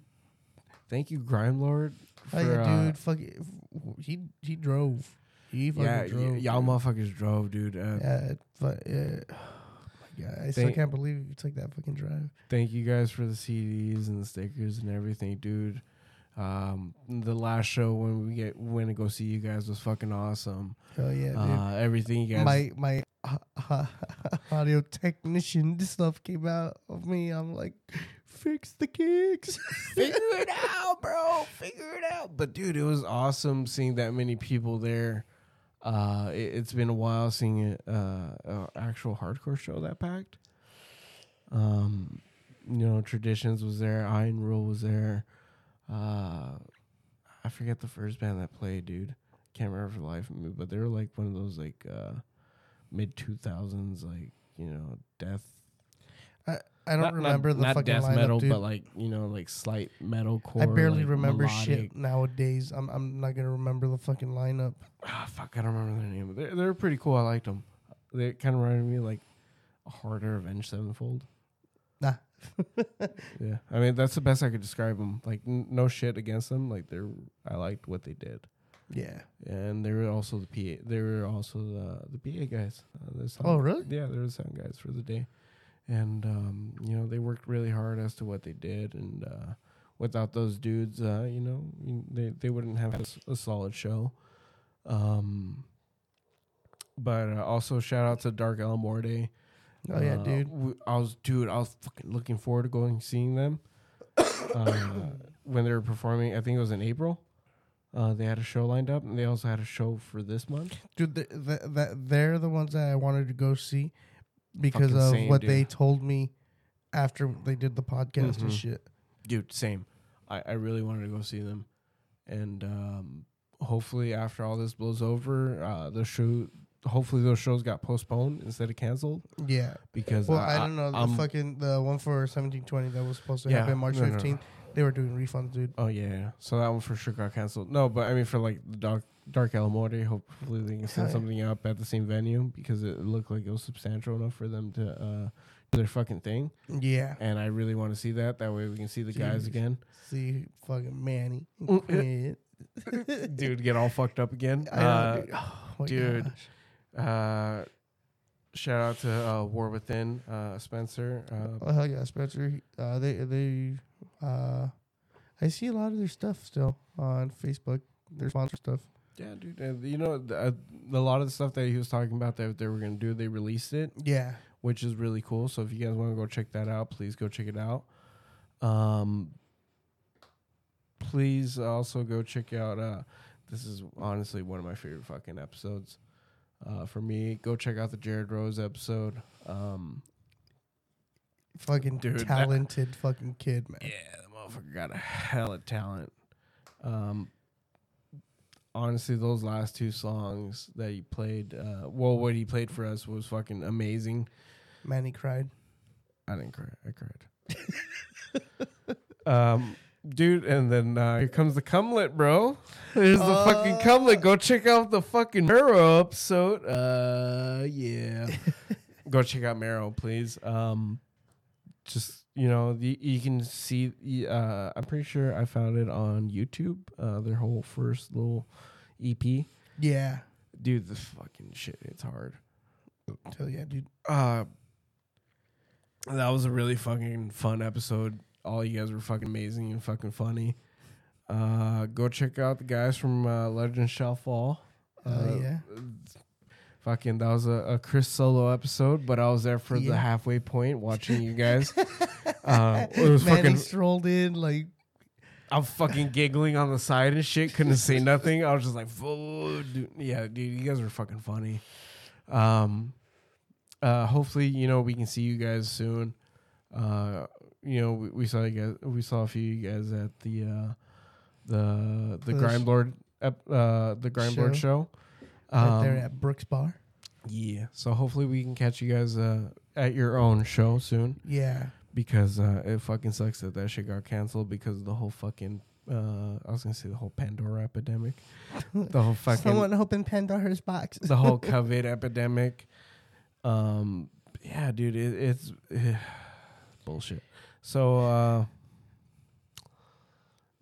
Thank you, Grime Lord. Oh yeah, uh, dude. Fuck it. He he drove. He fucking yeah, y- drove. y'all motherfuckers drove, dude. Uh, Yeah, but yeah. God, I still Thank- can't believe you took that fucking drive. thank you guys for the CDs and the stickers and everything, dude. Um, the last show when we get went to go see you guys was fucking awesome. Hell yeah, dude. uh, everything you guys, my my uh, audio technician this stuff came out of me. I'm like, fix the kicks. figure it out, bro. Figure it out. But dude, it was awesome seeing that many people there. Uh, it, it's been a while seeing uh, a actual hardcore show that packed. Um, you know, traditions was there. Iron Rule was there. Uh, I forget the first band that played, dude. Can't remember for the life of me, but they were like one of those like uh, mid two thousands, like you know, death I I don't not- remember not, the not fucking death lineup, metal, dude. but like you know, like slight metal core. I barely like, remember melodic. shit nowadays. I'm I'm not gonna remember the fucking lineup. Ah, fuck, I don't remember their name. They're they're pretty cool. I liked them. They kind of reminded me like a harder Avenged Sevenfold. Nah. Yeah, I mean that's the best I could describe them. Like n- no shit against them. Like they're I liked what they did, Yeah. and they were also the PA. They were also the the PA guys. Uh, the Oh, really? Yeah, they were the sound guys for the day, and um, you know they worked really hard as to what they did, and uh, without those dudes, uh, you know, they they wouldn't have a solid show. Um, but uh, also shout out to Dark El Morte. Oh yeah, Uh, dude. I was, dude, I was fucking looking forward to going seeing them uh, when they were performing. I think it was in April. Uh, they had a show lined up, and they also had a show for this month. Dude, th th that they're the ones that I wanted to go see because Fucking of same, what dude. they told me after they did the podcast and Mhm. shit. Dude, same. I, I really wanted to go see them, and um, hopefully after all this blows over, uh, the show hopefully those shows got postponed instead of canceled Yeah. because Well, I, I, don't know. The I'm- fucking the one for seventeen twenty that was supposed to Yeah, happen March no, no, no. fifteenth. They were doing refunds, dude. Oh yeah, yeah. So that one for sure got canceled. No, but I mean for like the dark Dark Alamore, hopefully they can send something up at the same venue because it looked like it was substantial enough for them to uh, do their fucking thing. Yeah. And I really want to see that. That way we can see the guys again. See fucking Manny. Mm, Dude, get all fucked up again. I know, Uh, dude. Oh dude. Uh, shout out to uh, War Within, uh, Spencer. Uh, Oh hell yeah, Spencer. Uh, they they uh, I see a lot of their stuff still on Facebook. Their sponsor stuff. yeah, dude. And you know, uh, a lot of the stuff that he was talking about that they were gonna do, they released it, Yeah. which is really cool. So if you guys want to go check that out, please go check it out. Um, please also go check out. Uh, this is honestly one of my favorite fucking episodes. Uh, for me, go check out the Jared Rose episode. Um, Fucking Dude, that- talented fucking kid, man. Yeah, the motherfucker got a hell of talent. Um, honestly, those last two songs that he played, uh, well, what he played for us was fucking amazing. Manny cried. I didn't cry. I cried. um, dude, and then uh, here comes the cumlet, bro. There's the fucking Uh. cumlet. Go check out the fucking Marrow episode. Uh, yeah. Go check out Marrow, please. Um, just you know, you, you can see. Uh, I'm pretty sure I found it on YouTube. Uh, their whole first little EP. Yeah. Dude, the fucking shit. It's hard. Hell yeah, dude. Uh, that was a really fucking fun episode. All you guys were fucking amazing and fucking funny. Uh, go check out the guys from uh, Legend Shall Fall. Oh Uh, yeah. Fucking, that was a, a Chris solo episode, but I was there for Yeah. the halfway point watching you guys. uh, it was fucking. strolled in like I'm fucking giggling on the side and shit. Couldn't say nothing. I was just like, "Fuck, dude." yeah, dude, you guys were fucking funny. Um, uh, hopefully, you know, we can see you guys soon. Uh, you know, we, we saw you guys. We saw a few of you guys at the uh, the the The Grime sh- Lord ep- uh, the Grime Lord show. right there Um, at Brooks Bar. yeah. So hopefully we can catch you guys uh, at your own show soon Yeah. because uh, it fucking sucks that that shit got canceled because of the whole fucking. Uh, I was gonna say the whole Pandora epidemic, the whole fucking Someone opened Pandora's box. the whole COVID epidemic. Um, yeah, dude, it, it's bullshit. So, uh,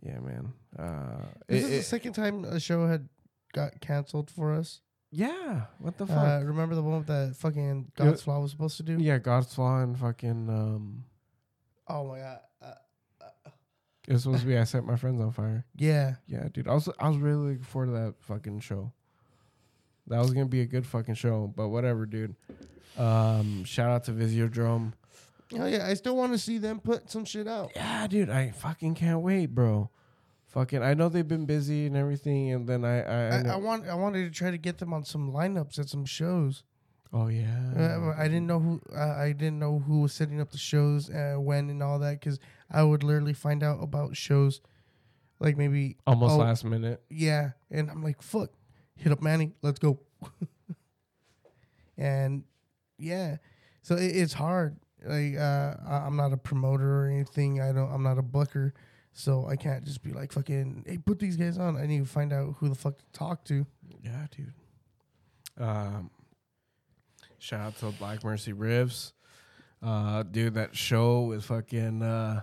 yeah, man. Uh, This it- is the it- second time a show had got canceled for us. yeah, what the fuck? Uh, remember the one that fucking God's Flaw was supposed to do? yeah, God's Flaw and fucking. Um, Oh my god. Uh, it was supposed to be I set my friends on fire. yeah. Yeah, dude. I was I was really looking forward to that fucking show. That was gonna be a good fucking show, but whatever, dude. Um, shout out to Visiodrome. Oh yeah. I still want to see them put some shit out. Yeah, dude, I fucking can't wait, bro. Fucking, I know they've been busy and everything, and then I, I, I, I, I want. I wanted to try to get them on some lineups at some shows. oh yeah, Uh, I didn't know who. Uh, I didn't know who was setting up the shows, uh, when, and all that. Because I would literally find out about shows, like maybe almost oh, last minute. Yeah, and I'm like, fuck, hit up Manny, let's go. and yeah, so it, it's hard. Like uh, I'm not a promoter or anything. I don't. I'm not a booker, so I can't just be like, fucking, hey, put these guys on. I need to find out who the fuck to talk to. Yeah, dude. Um, shout out to Black Mercy Ribs. Uh, dude, that show with fucking uh,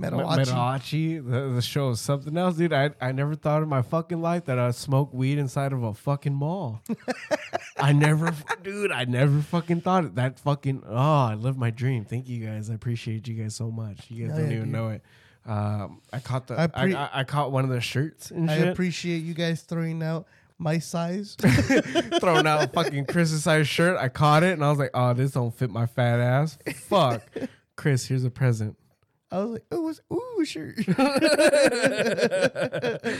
Metalachi. Metalachi. The, the show is something else, dude. I I never thought in my fucking life that I'd smoke weed inside of a fucking mall. I never, dude. I never fucking thought it. That fucking oh, I live my dream. Thank you guys. I appreciate you guys so much. You guys Hell don't yeah, even dude. know it. Um, I caught the I I, pre- I, I caught one of the shirts and I shit. appreciate you guys throwing out my size. throwing out a fucking Chris's size shirt. I caught it and I was like, oh, this don't fit my fat ass. Fuck. Chris, here's a present. I was like, oh, it's ooh shirt.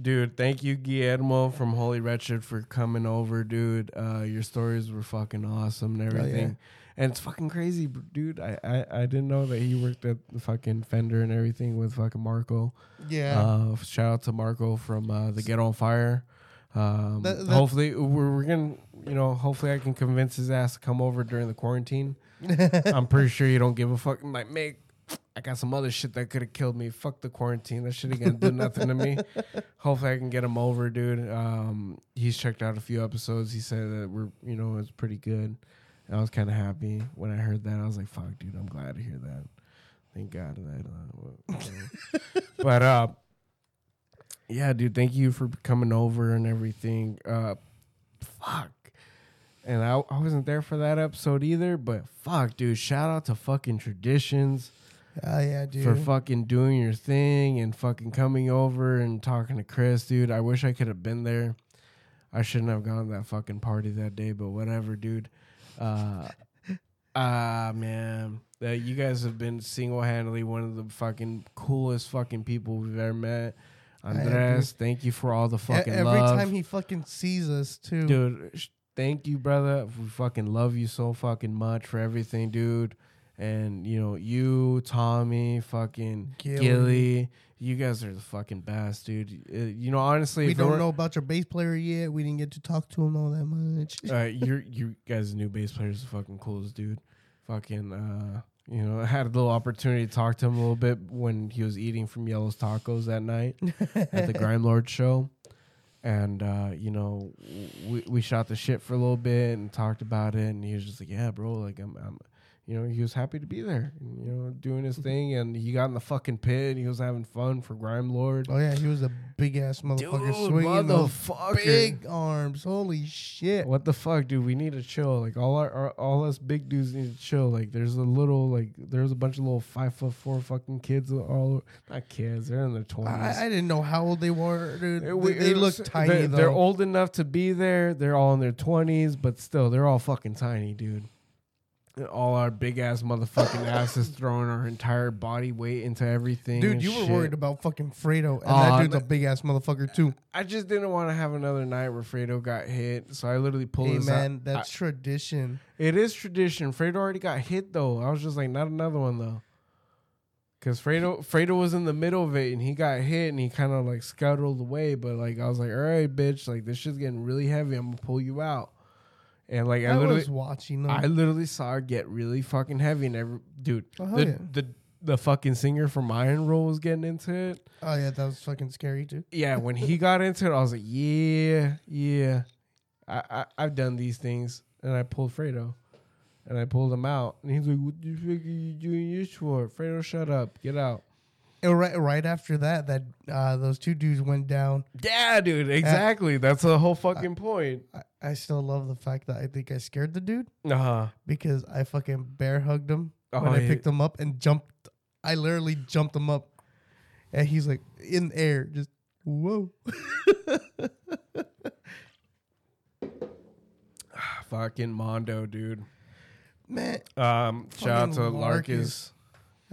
Dude, thank you, Guillermo from Holy Wretched for coming over, dude. Uh, your stories were fucking awesome and yeah. everything. And it's fucking crazy, dude. I, I, I didn't know that he worked at the fucking Fender and everything with fucking Marco. yeah. Uh, shout out to Marco from uh, the Get on Fire. Um, That- that- hopefully, we're, we're gonna, you know, hopefully I can convince his ass to come over during the quarantine. I'm pretty sure you don't give a fuck. I'm like, mate, I got some other shit that could have killed me. Fuck the quarantine. That shit ain't gonna do nothing to me. Hopefully, I can get him over, dude. Um, he's checked out a few episodes. He said that we're, you know, it's pretty good. And I was kind of happy when I heard that. I was like, fuck, dude, I'm glad to hear that. Thank God that. Uh, but uh, yeah, dude, thank you for coming over and everything. Uh, fuck. And I, I wasn't there for that episode either, but fuck, dude, shout out to fucking traditions oh yeah, dude. for fucking doing your thing and fucking coming over and talking to Chris, dude. I wish I could have been there. I shouldn't have gone to that fucking party that day, but whatever, dude. Uh, ah, man, uh, you guys have been single handedly one of the fucking coolest fucking people we've ever met. agree. Andres, thank you for all the fucking Every love time he fucking sees us too. dude thank you brother we fucking love you so fucking much for everything dude and you know you tommy fucking Gilly. gilly, you guys are the fucking best dude Uh, you know honestly we don't know about your bass player yet. We didn't get to talk to him all that much. uh, you're you guys new bass players are fucking coolest dude fucking uh you know, I had a little opportunity to talk to him a little bit when he was eating from Yellow's Tacos that night at the Grime Lord show. And, uh, you know, we, we shot the shit for a little bit and talked about it. And he was just like, yeah, bro, like, I'm, I'm you know, he was happy to be there, and, you know, doing his mm-hmm. thing. And he got in the fucking pit and he was having fun for Grime Lord. oh yeah, he was a big ass motherfucker swinging those motherfucker. big arms. Holy shit! What the fuck, dude? We need to chill. Like all our, our all us big dudes need to chill. Like there's a little like there's a bunch of little five foot four fucking kids all not kids. They're in their twenties. I, I didn't know how old they were, dude. It- They, we- they look tiny they're, though. They're old enough to be there. They're all in their twenties, but still, they're all fucking tiny, dude. All our big ass motherfucking asses throwing our entire body weight into everything. Dude, you were shit. worried about fucking Fredo, and Aw, that dude's a big ass motherfucker too. I just didn't want to have another night where Fredo got hit, so I literally pulled Hey man, that's tradition. It is tradition. Fredo already got hit though. I was just like, not another one though. Cause Fredo Fredo was in the middle of it and he got hit and he kind of like scuttled away. But like I was like, all right, bitch, like this shit's getting really heavy. I'm gonna pull you out. And like I, I, literally, was watching them. I literally saw her get really fucking heavy. And every dude, Oh, the, yeah. the the fucking singer from Iron Rule was getting into it. oh yeah, that was fucking scary too. Yeah, when he got into it, I was like, yeah, yeah. I, I I've done these things, and I pulled Fredo, and I pulled him out, and he's like, "What the fuck are you doing this for?" Fredo, shut up, get out. And right, right after that, that uh, those two dudes went down. Yeah, dude, exactly. That's the whole fucking point. I, I still love the fact that I think I scared the dude Uh huh. because I fucking bear hugged him Oh, when I yeah. picked him up and jumped. I literally jumped him up, and he's like in the air, just whoa. Fucking Mondo, dude. Man, Um, shout out to Larkis.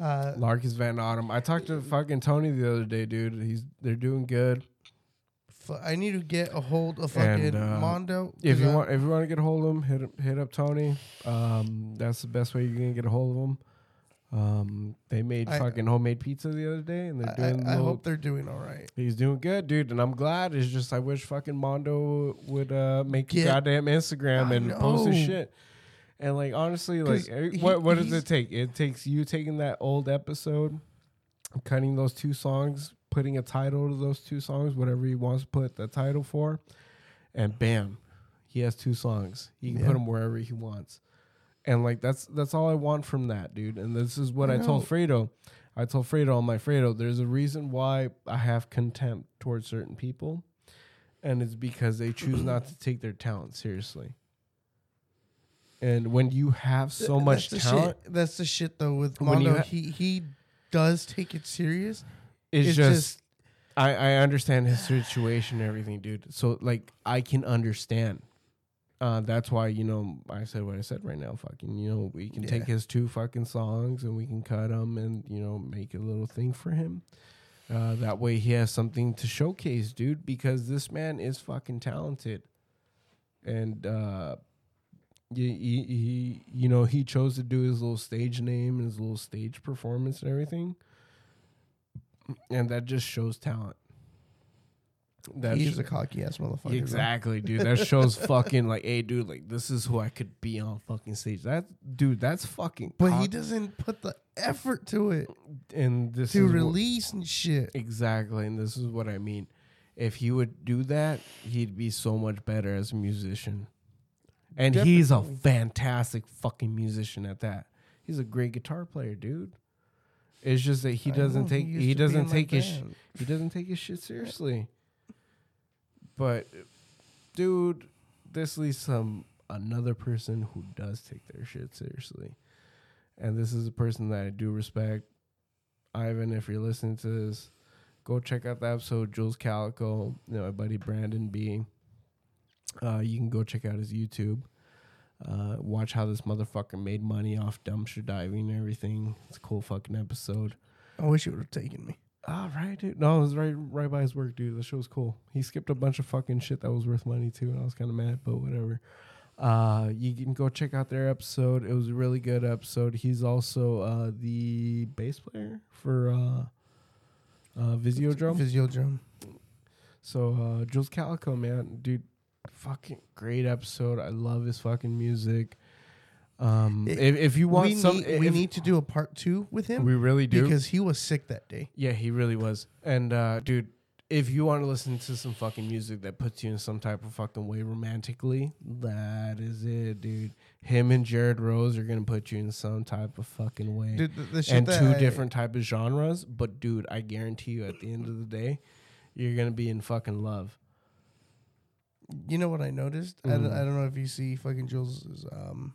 Uh, Larkis Van Autumn. I talked to fucking Tony the other day, dude. He's they're doing good. fu- I need to get a hold of fucking And, uh, Mondo. If you want, if you want to get a hold of him, hit up- hit up Tony. Um, that's the best way you're gonna get a hold of him. Um, they made I- fucking homemade pizza the other day, and they're I, doing. I, I little- hope they're doing all right. he's doing good, dude, and I'm glad. It's just I wish fucking Mondo would uh make a Get- goddamn Instagram I and post his know. shit. And like honestly, like eh, he- what what does it take? It takes you taking that old episode, cutting those two songs, putting a title to those two songs, whatever he wants to put the title for, and bam, he has two songs. He can put them wherever he wants. And like that's that's all I want from that, dude. And this is what I I, told. Fredo. I told Fredo, I'm like Fredo, there's a reason why I have contempt towards certain people, and it's because they choose not to take their talent seriously. And when you have so Th- much that's the talent, Shit. That's the shit though with When you Mondo. ha- he he does take it serious. it's, it's just, just- I, I understand his situation and everything, dude. So like I can understand. Uh, that's why you know I said what I said right now. Fucking, you know, we can take Yeah. his two fucking songs and we can cut them and you know make a little thing for him. Uh, that way he has something to showcase, dude. Because this man is fucking talented, and uh, he, he, you know he chose to do his little stage name and his little stage performance and everything and that just shows talent. That He's sh- a cocky ass motherfucker. exactly, dude. That shows fucking like, hey, dude, like this is who I could be on fucking stage. That dude, that's fucking. But he doesn't put the effort to it and this to release and shit. exactly, and this is what I mean. If he would do that, he'd be so much better as a musician. And he's a fantastic fucking musician at that. He's a great guitar player, dude. It's just that he I doesn't know, take he in doesn't take his sh- he doesn't take his shit seriously. But dude, this leads some another person who does take their shit seriously. And this is a person that I do respect. Ivan, if you're listening to this, go check out the episode Jules Calico, you know, my buddy Brandon B. Uh, you can go check out his YouTube. Uh, watch how this motherfucker made money off dumpster diving and everything. It's a cool fucking episode. I wish you would have taken me. Oh, right, dude. No, it was right right by his work, dude. The show was cool. He skipped a bunch of fucking shit that was worth money too, and I was kind of mad, but whatever. Uh, you can go check out their episode. It was a really good episode. He's also uh the bass player for uh uh Visiodrome. Drum. So uh Jules Calico, man, dude, fucking great episode. I love his fucking music. Um, It- if, if you want we some, need, we if- need to do a part two with him we really do because he was sick that day. Yeah, he really was. And uh, dude, if you want to listen to some fucking music that puts you in some type of fucking way romantically, that is it, dude. Him and Jared Rose are gonna put you in some type of fucking way. Dude, the, the shit and that two I- different type of genres. But dude, I guarantee you, at the end of the day, you're gonna be in fucking love. You know what I noticed? I, don't. I don't know if you see fucking Jules' um,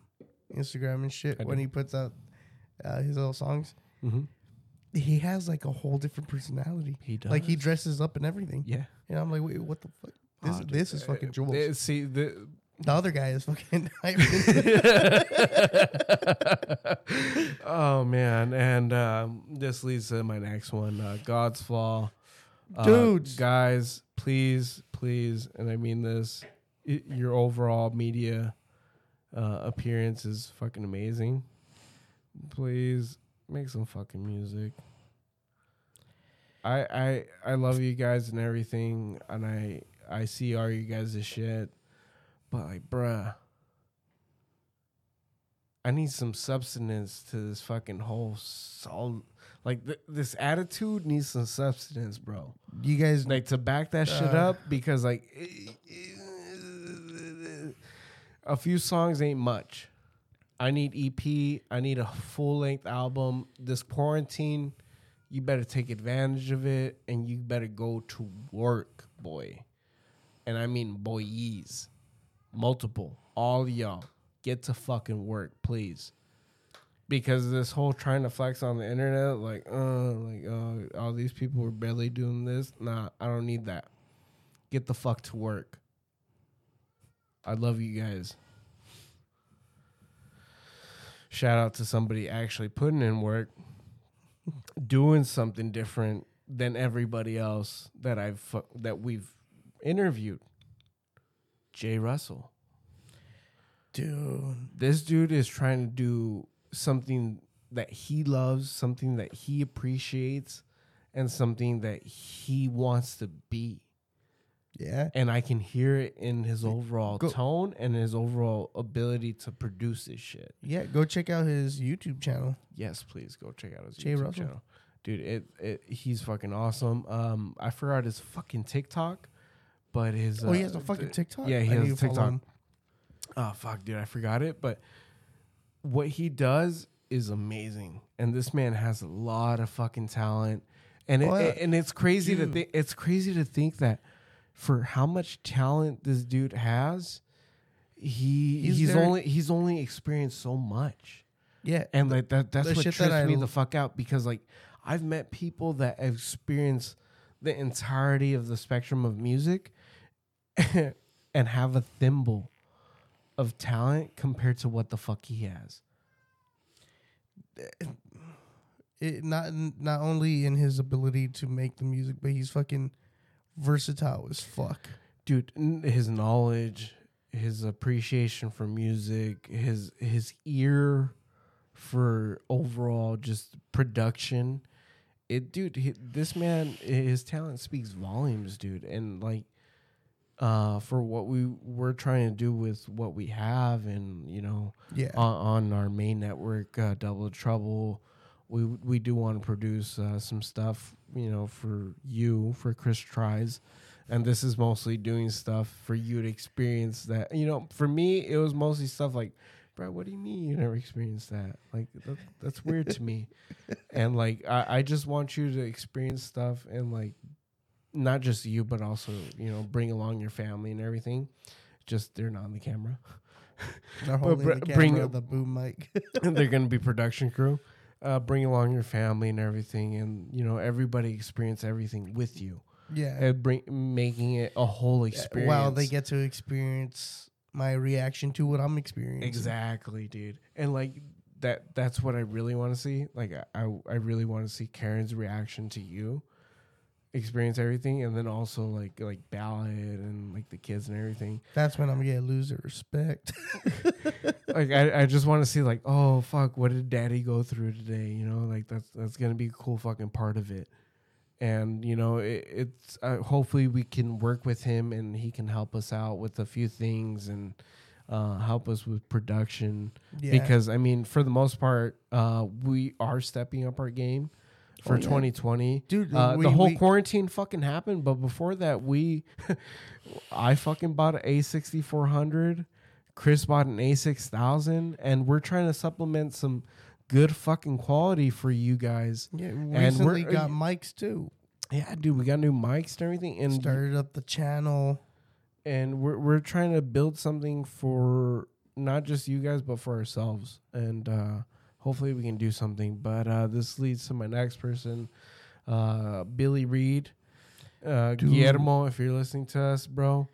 Instagram and shit I when do. he puts out uh, his little songs. Mm-hmm. He has like a whole different personality. He does. Like he dresses up and everything. yeah. And I'm like, wait, what the fuck? This, Oh, dude, this is uh, fucking Jules. uh, See the the other guy is fucking. oh man, and um, this leads to my next one, uh, God's Fall. Uh, Dudes. guys, please, please, and I mean this, i your overall media uh, appearance is fucking amazing. Please make some fucking music. I I I love you guys and everything, and I I see all you guys' as shit, but like, bruh. I need some substance to this fucking whole sol like th- this attitude needs some substance, bro. you guys, Like to back that shit Uh. up because like a few songs ain't much. I need EP. I need a full length album. This quarantine, you better take advantage of it and you better go to work, boy. And I mean boys. Multiple. All y'all. Get to fucking work, please. Because this whole trying to flex on the internet, like, uh, like, uh, all these people were barely doing this. Nah, I don't need that. Get the fuck to work. I love you guys. Shout out to somebody actually putting in work, doing something different than everybody else that I've fu- that we've interviewed. Jay Russell. dude. This dude is trying to do something that he loves, something that he appreciates, and something that he wants to be. Yeah. And I can hear it in his overall Go- tone and his overall ability to produce this shit. Yeah. Go check out his YouTube channel. Yes, please go check out his Jay YouTube Russell. channel. Dude, it, it he's fucking awesome. Um I forgot his fucking TikTok, but his oh, he uh, has a fucking TikTok. Yeah, he I has a TikTok. Oh fuck, dude, I forgot it. But what he does is amazing, and this man has a lot of fucking talent. And it, Oh, and it's crazy to think. It's crazy to think that for how much talent this dude has, he He's he's, only he's only experienced so much. Yeah. And like that that's what trips that me l- the fuck out because like I've met people that have experienced the entirety of the spectrum of music and have a thimble of talent compared to what the fuck he has. it not not only in his ability to make the music, but he's fucking versatile as fuck. Dude, his knowledge, his appreciation for music, his his ear for overall just production it, dude. He, this man, his talent speaks volumes, dude, and like, uh, for what we we're trying to do with what we have, and you know, Yeah. on, on our main network, uh, Double Trouble. We we do want to produce uh, some stuff, you know, for you for Chris tries, and this is mostly doing stuff for you to experience that. You know, for me, it was mostly stuff like, Brad, what do you mean you never experienced that? Like that, that's weird to me, and like I, I just want you to experience stuff and like, not just you, but also you know, bring along your family and everything. Just they're not on the camera. They're holding br- the bring camera, it- the boom mic. they're going to be production crew. Uh, bring along your family and everything, and you know everybody experience everything with you, yeah. and bring making it a whole experience. While they get to experience my reaction to what I'm experiencing. exactly, dude, and like that. That's what I really want to see. Like I, I, I really want to see Karen's reaction to you, experience everything, and then also like like ballad and like the kids and everything. That's when I'm gonna lose the respect. like I, I just want to see like oh fuck what did daddy go through today you know like that's that's gonna be a cool fucking part of it and you know it, it's uh, hopefully we can work with him and he can help us out with a few things and uh, help us with production yeah. because I mean for the most part uh, we are stepping up our game for Oh, yeah. 2020 dude, uh, we, the whole we- quarantine fucking happened, but before that, we, I fucking bought an A sixty four hundred. Chris bought an A six thousand, and we're trying to supplement some good fucking quality for you guys. yeah, recently got mics too. Yeah, dude, we got new mics and everything, and Started up the channel. and we're we're trying to build something for not just you guys, but for ourselves, and uh, hopefully we can do something. But uh, this leads to my next person, uh, Billy Reed, uh, Dude. Guillermo. If you're listening to us, bro,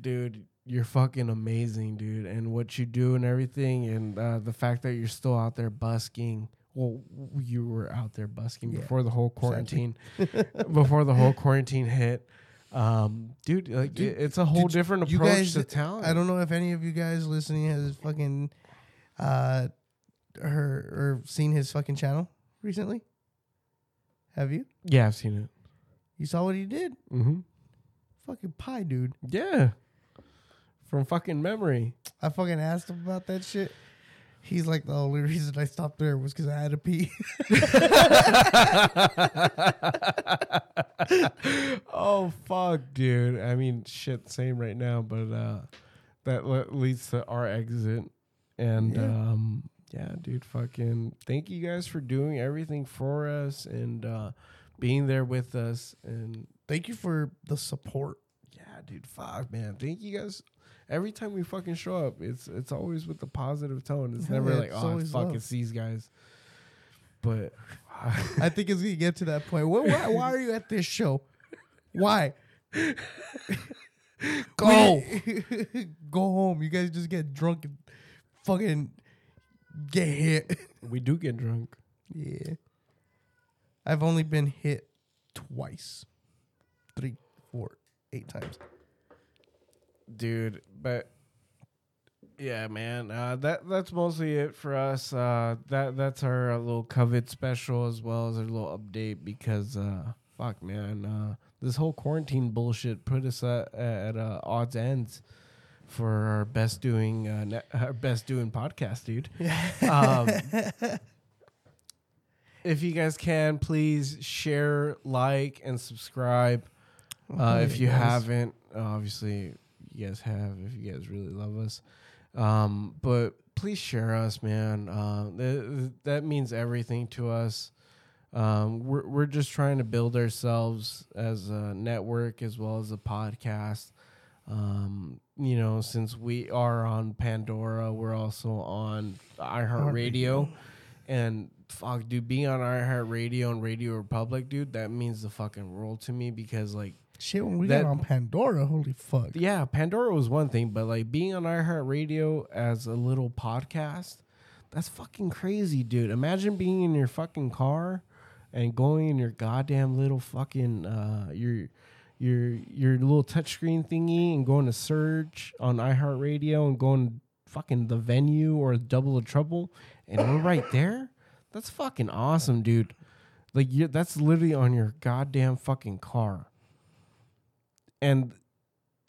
dude, you're fucking amazing, dude, and what you do and everything, and uh, the fact that you're still out there busking. Well, you were out there busking Yeah, before the whole quarantine, before the whole quarantine hit. Um, dude, like Dude, it's a whole did different approach guys- to talent. I don't know if any of you guys listening has fucking uh her or seen his fucking channel recently. Have you? Yeah, I've seen it. You saw what he did? Mm-hmm. Fucking pie, dude. Yeah, from fucking memory. I fucking asked him about that shit. He's like the only reason I stopped there was because I had to pee. oh fuck, dude. I mean, shit, same right now, but uh, that le- leads to our exit, and Yeah. um, yeah, dude, fucking thank you guys for doing everything for us and uh, being there with us, and Thank you for the support. yeah, dude, fuck, man, thank you guys. Every time we fucking show up, it's it's always with a positive tone. It's never yeah, like, it's oh, always fuck, love." it's these guys. But I think it's gonna get to that point. Why, why, why are you at this show? Why? Go. Go home. You guys just get drunk and fucking get hit. we do get drunk. yeah. I've only been hit twice. Three, four, eight times. dude but yeah man uh that that's mostly it for us uh that that's our uh, little COVID special as well as our little update because uh fuck man uh this whole quarantine bullshit put us at, at uh, odds ends for our best doing uh ne- our best doing podcast dude um if you guys can please share like and subscribe uh, if you haven't, obviously you guys have. If you guys really love us, um, but please share us, man. Uh, th- that means everything to us. Um, we're we're just trying to build ourselves as a network as well as a podcast. Um, you know, since we are on Pandora, we're also on iHeartRadio, and fuck, dude, being on iHeartRadio and Radio Republic, dude, that means the fucking world to me because like Shit, when we That- got on Pandora, holy fuck. yeah, Pandora was one thing, but like being on iHeartRadio as a little podcast, that's fucking crazy, dude. Imagine being in your fucking car and going in your goddamn little fucking uh your your your little touchscreen thingy and going to search on iHeartRadio and going fucking the venue or double the trouble and we're right there. That's fucking awesome, dude. Like that's literally on your goddamn fucking car. And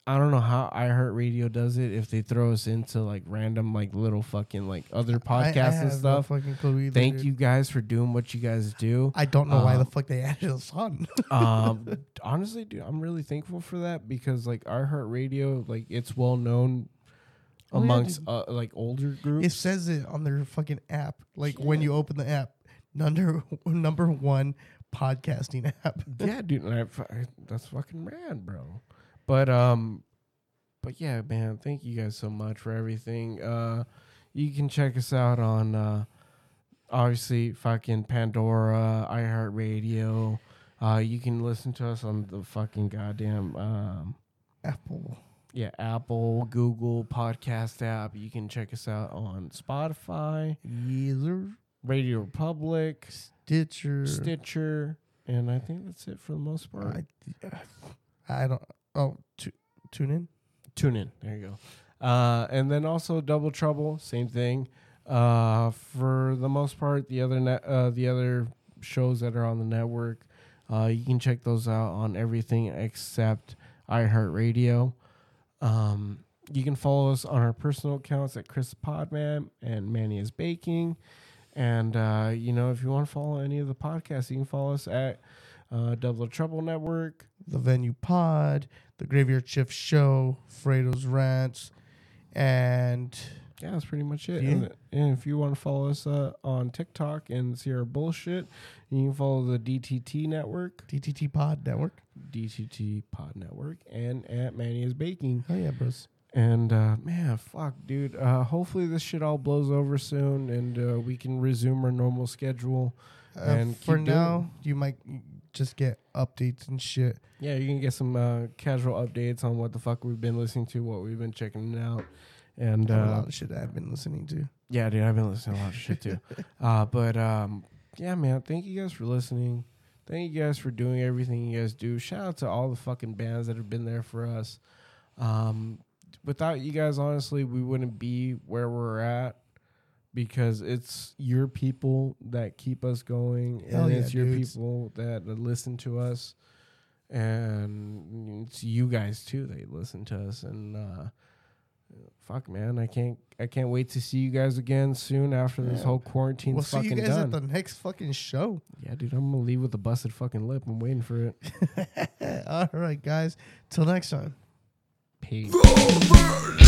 I don't know how iHeartRadio does it if they throw us into like random like little fucking like other I- I podcasts and have no stuff. fucking clue either, Thank dude. you guys for doing what you guys do. I don't know why the Um, fuck they added us on. um honestly dude i'm really thankful for that because like iheartradio like it's well known Oh, amongst dude. uh, like older groups it says it on their fucking app. Like when you open the app, number number one podcasting app. yeah dude I, I- that's fucking rad bro but um but yeah man thank you guys so much for everything uh you can check us out on uh obviously fucking pandora iheartradio uh you can listen to us on the fucking goddamn um Apple. Yeah, Apple, Google podcast app. You can check us out on Spotify, Deezer, Radio Republic, Stitcher. Stitcher, and I think that's it for the most part. I, I don't. Oh, tu- tune in. Tune in. There you go. Uh, and then also Double Trouble, same thing. Uh, for the most part, the other uh, the other shows that are on the network, uh, you can check those out on everything except iHeartRadio. Um, you can follow us on our personal accounts at Chris Podman and Manny is Baking. And uh, you know, if you want to follow any of the podcasts, you can follow us at uh, Double Trouble Network. The Venue Pod, the Graveyard Shift Show, Fredo's Rants, and Yeah, that's pretty much it. Yeah. And, and if you want to follow us uh, on TikTok and see our bullshit, you can follow the DTT Network, DTT Pod Network. DTT Pod Network, and at Manny is Baking. Oh yeah, bros. And uh, man, fuck, dude. Uh, hopefully this shit all blows over soon, and uh, we can resume our normal schedule. Uh, And for now, you might just get updates and shit. Yeah, you can get some uh, casual updates on what the fuck we've been listening to, what we've been checking out, and a uh, lot of shit I've been listening to. Yeah, dude, I've been listening to a lot of shit too. Uh, but um, yeah, man, thank you guys for listening. Thank you guys for doing everything you guys do. Shout out to all the fucking bands that have been there for us. Um, without you guys, honestly, we wouldn't be where we're at because it's your people that keep us going, Hell and yeah, it's your dudes. people that listen to us, and it's you guys too. They listen to us, and uh, fuck, man, I can't, I can't wait to see you guys again soon after this whole quarantine We'll see you guys done. at the next fucking show. yeah, dude, I'm gonna leave with a busted fucking lip. I'm waiting for it. All right, guys. Till next time. Peace. Robert!